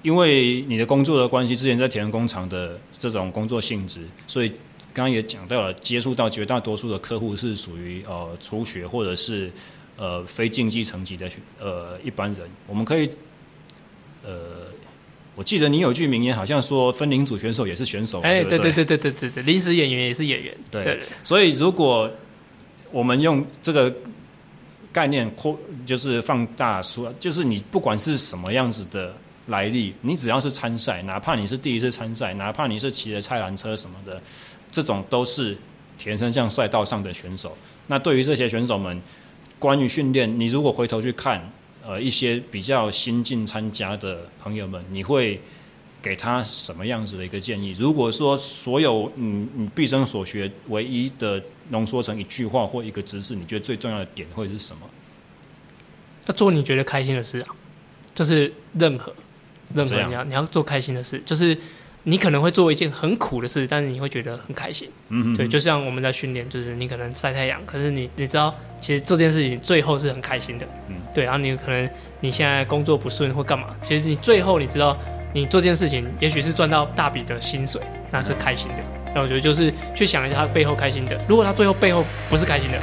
S2: 因为你的工作的关系，之前在铁人工厂的这种工作性质，所以。刚刚也讲到了，接触到绝大多数的客户是属于呃初学或者是呃非竞技层级的呃一般人。我们可以呃，我记得你有句名言，好像说分龄组选手也是选手。哎，对对
S3: 对对对对对，临时演员也是演员。
S2: 对，对，所以如果我们用这个概念扩，就是放大说，就是你不管是什么样子的来历，你只要是参赛，哪怕你是第一次参赛，哪怕你是骑着菜篮车什么的。这种都是铁人三项赛道上的选手。那对于这些选手们，关于训练，你如果回头去看，呃，一些比较新进参加的朋友们，你会给他什么样子的一个建议？如果说所有你你毕生所学唯一的浓缩成一句话或一个知识，你觉得最重要的点会是什么？
S3: 要做你觉得开心的事啊，就是任何任何你要你要做开心的事，就是。你可能会做一件很苦的事，但是你会觉得很开心。嗯哼，对，就像我们在训练，就是你可能晒太阳，可是你你知道，其实做这件事情最后是很开心的。嗯，对，然后你可能你现在工作不顺或干嘛，其实你最后你知道，你做这件事情也许是赚到大笔的薪水，那是开心的。那我觉得就是去想一下他背后开心的。如果他最后背后不是开心的，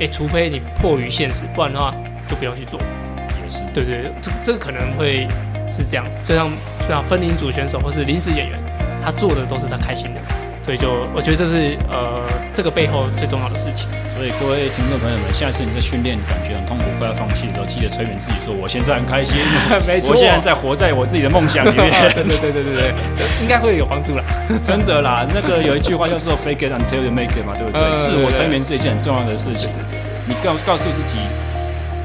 S3: 哎，除非你迫于现实，不然的话就不要去做。也是，对对，这这个可能会。是这样子，就像就像分龄组选手或是临时演员，他做的都是他开心的，所以就我觉得这是呃这个背后最重要的事情。
S2: 所以各位听众朋友们，下次你在训练感觉很痛苦、快要放弃的时候，记得催眠自己说：“我现在很开心，没错，我现在在活在我自己的梦想里面。”
S3: 对对对对对对，应该会有帮助啦。
S2: 真的啦，那个有一句话叫做 “fake it until you make it” 嘛，对不对？呃、自我催眠是一件很重要的事情。你告告诉自己。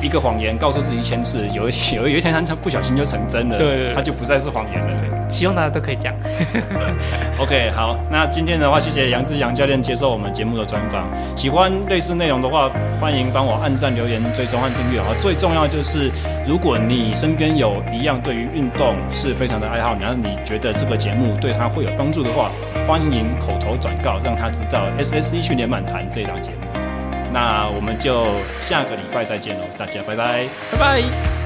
S2: 一个谎言告诉自己一千次，有一有 有一天他不小心就成真了，对，他就不再是谎言了。对，
S3: 希望大家都可以讲。
S2: OK，好，那今天的话，谢谢杨志杨教练接受我们节目的专访。喜欢类似内容的话，欢迎帮我按赞、留言、追踪和订阅啊！最重要就是，如果你身边有一样对于运动是非常的爱好，然后你觉得这个节目对他会有帮助的话，欢迎口头转告，让他知道 SSE 训练漫谈这一档节目。那我们就下个礼拜再见喽，大家拜拜，
S3: 拜拜。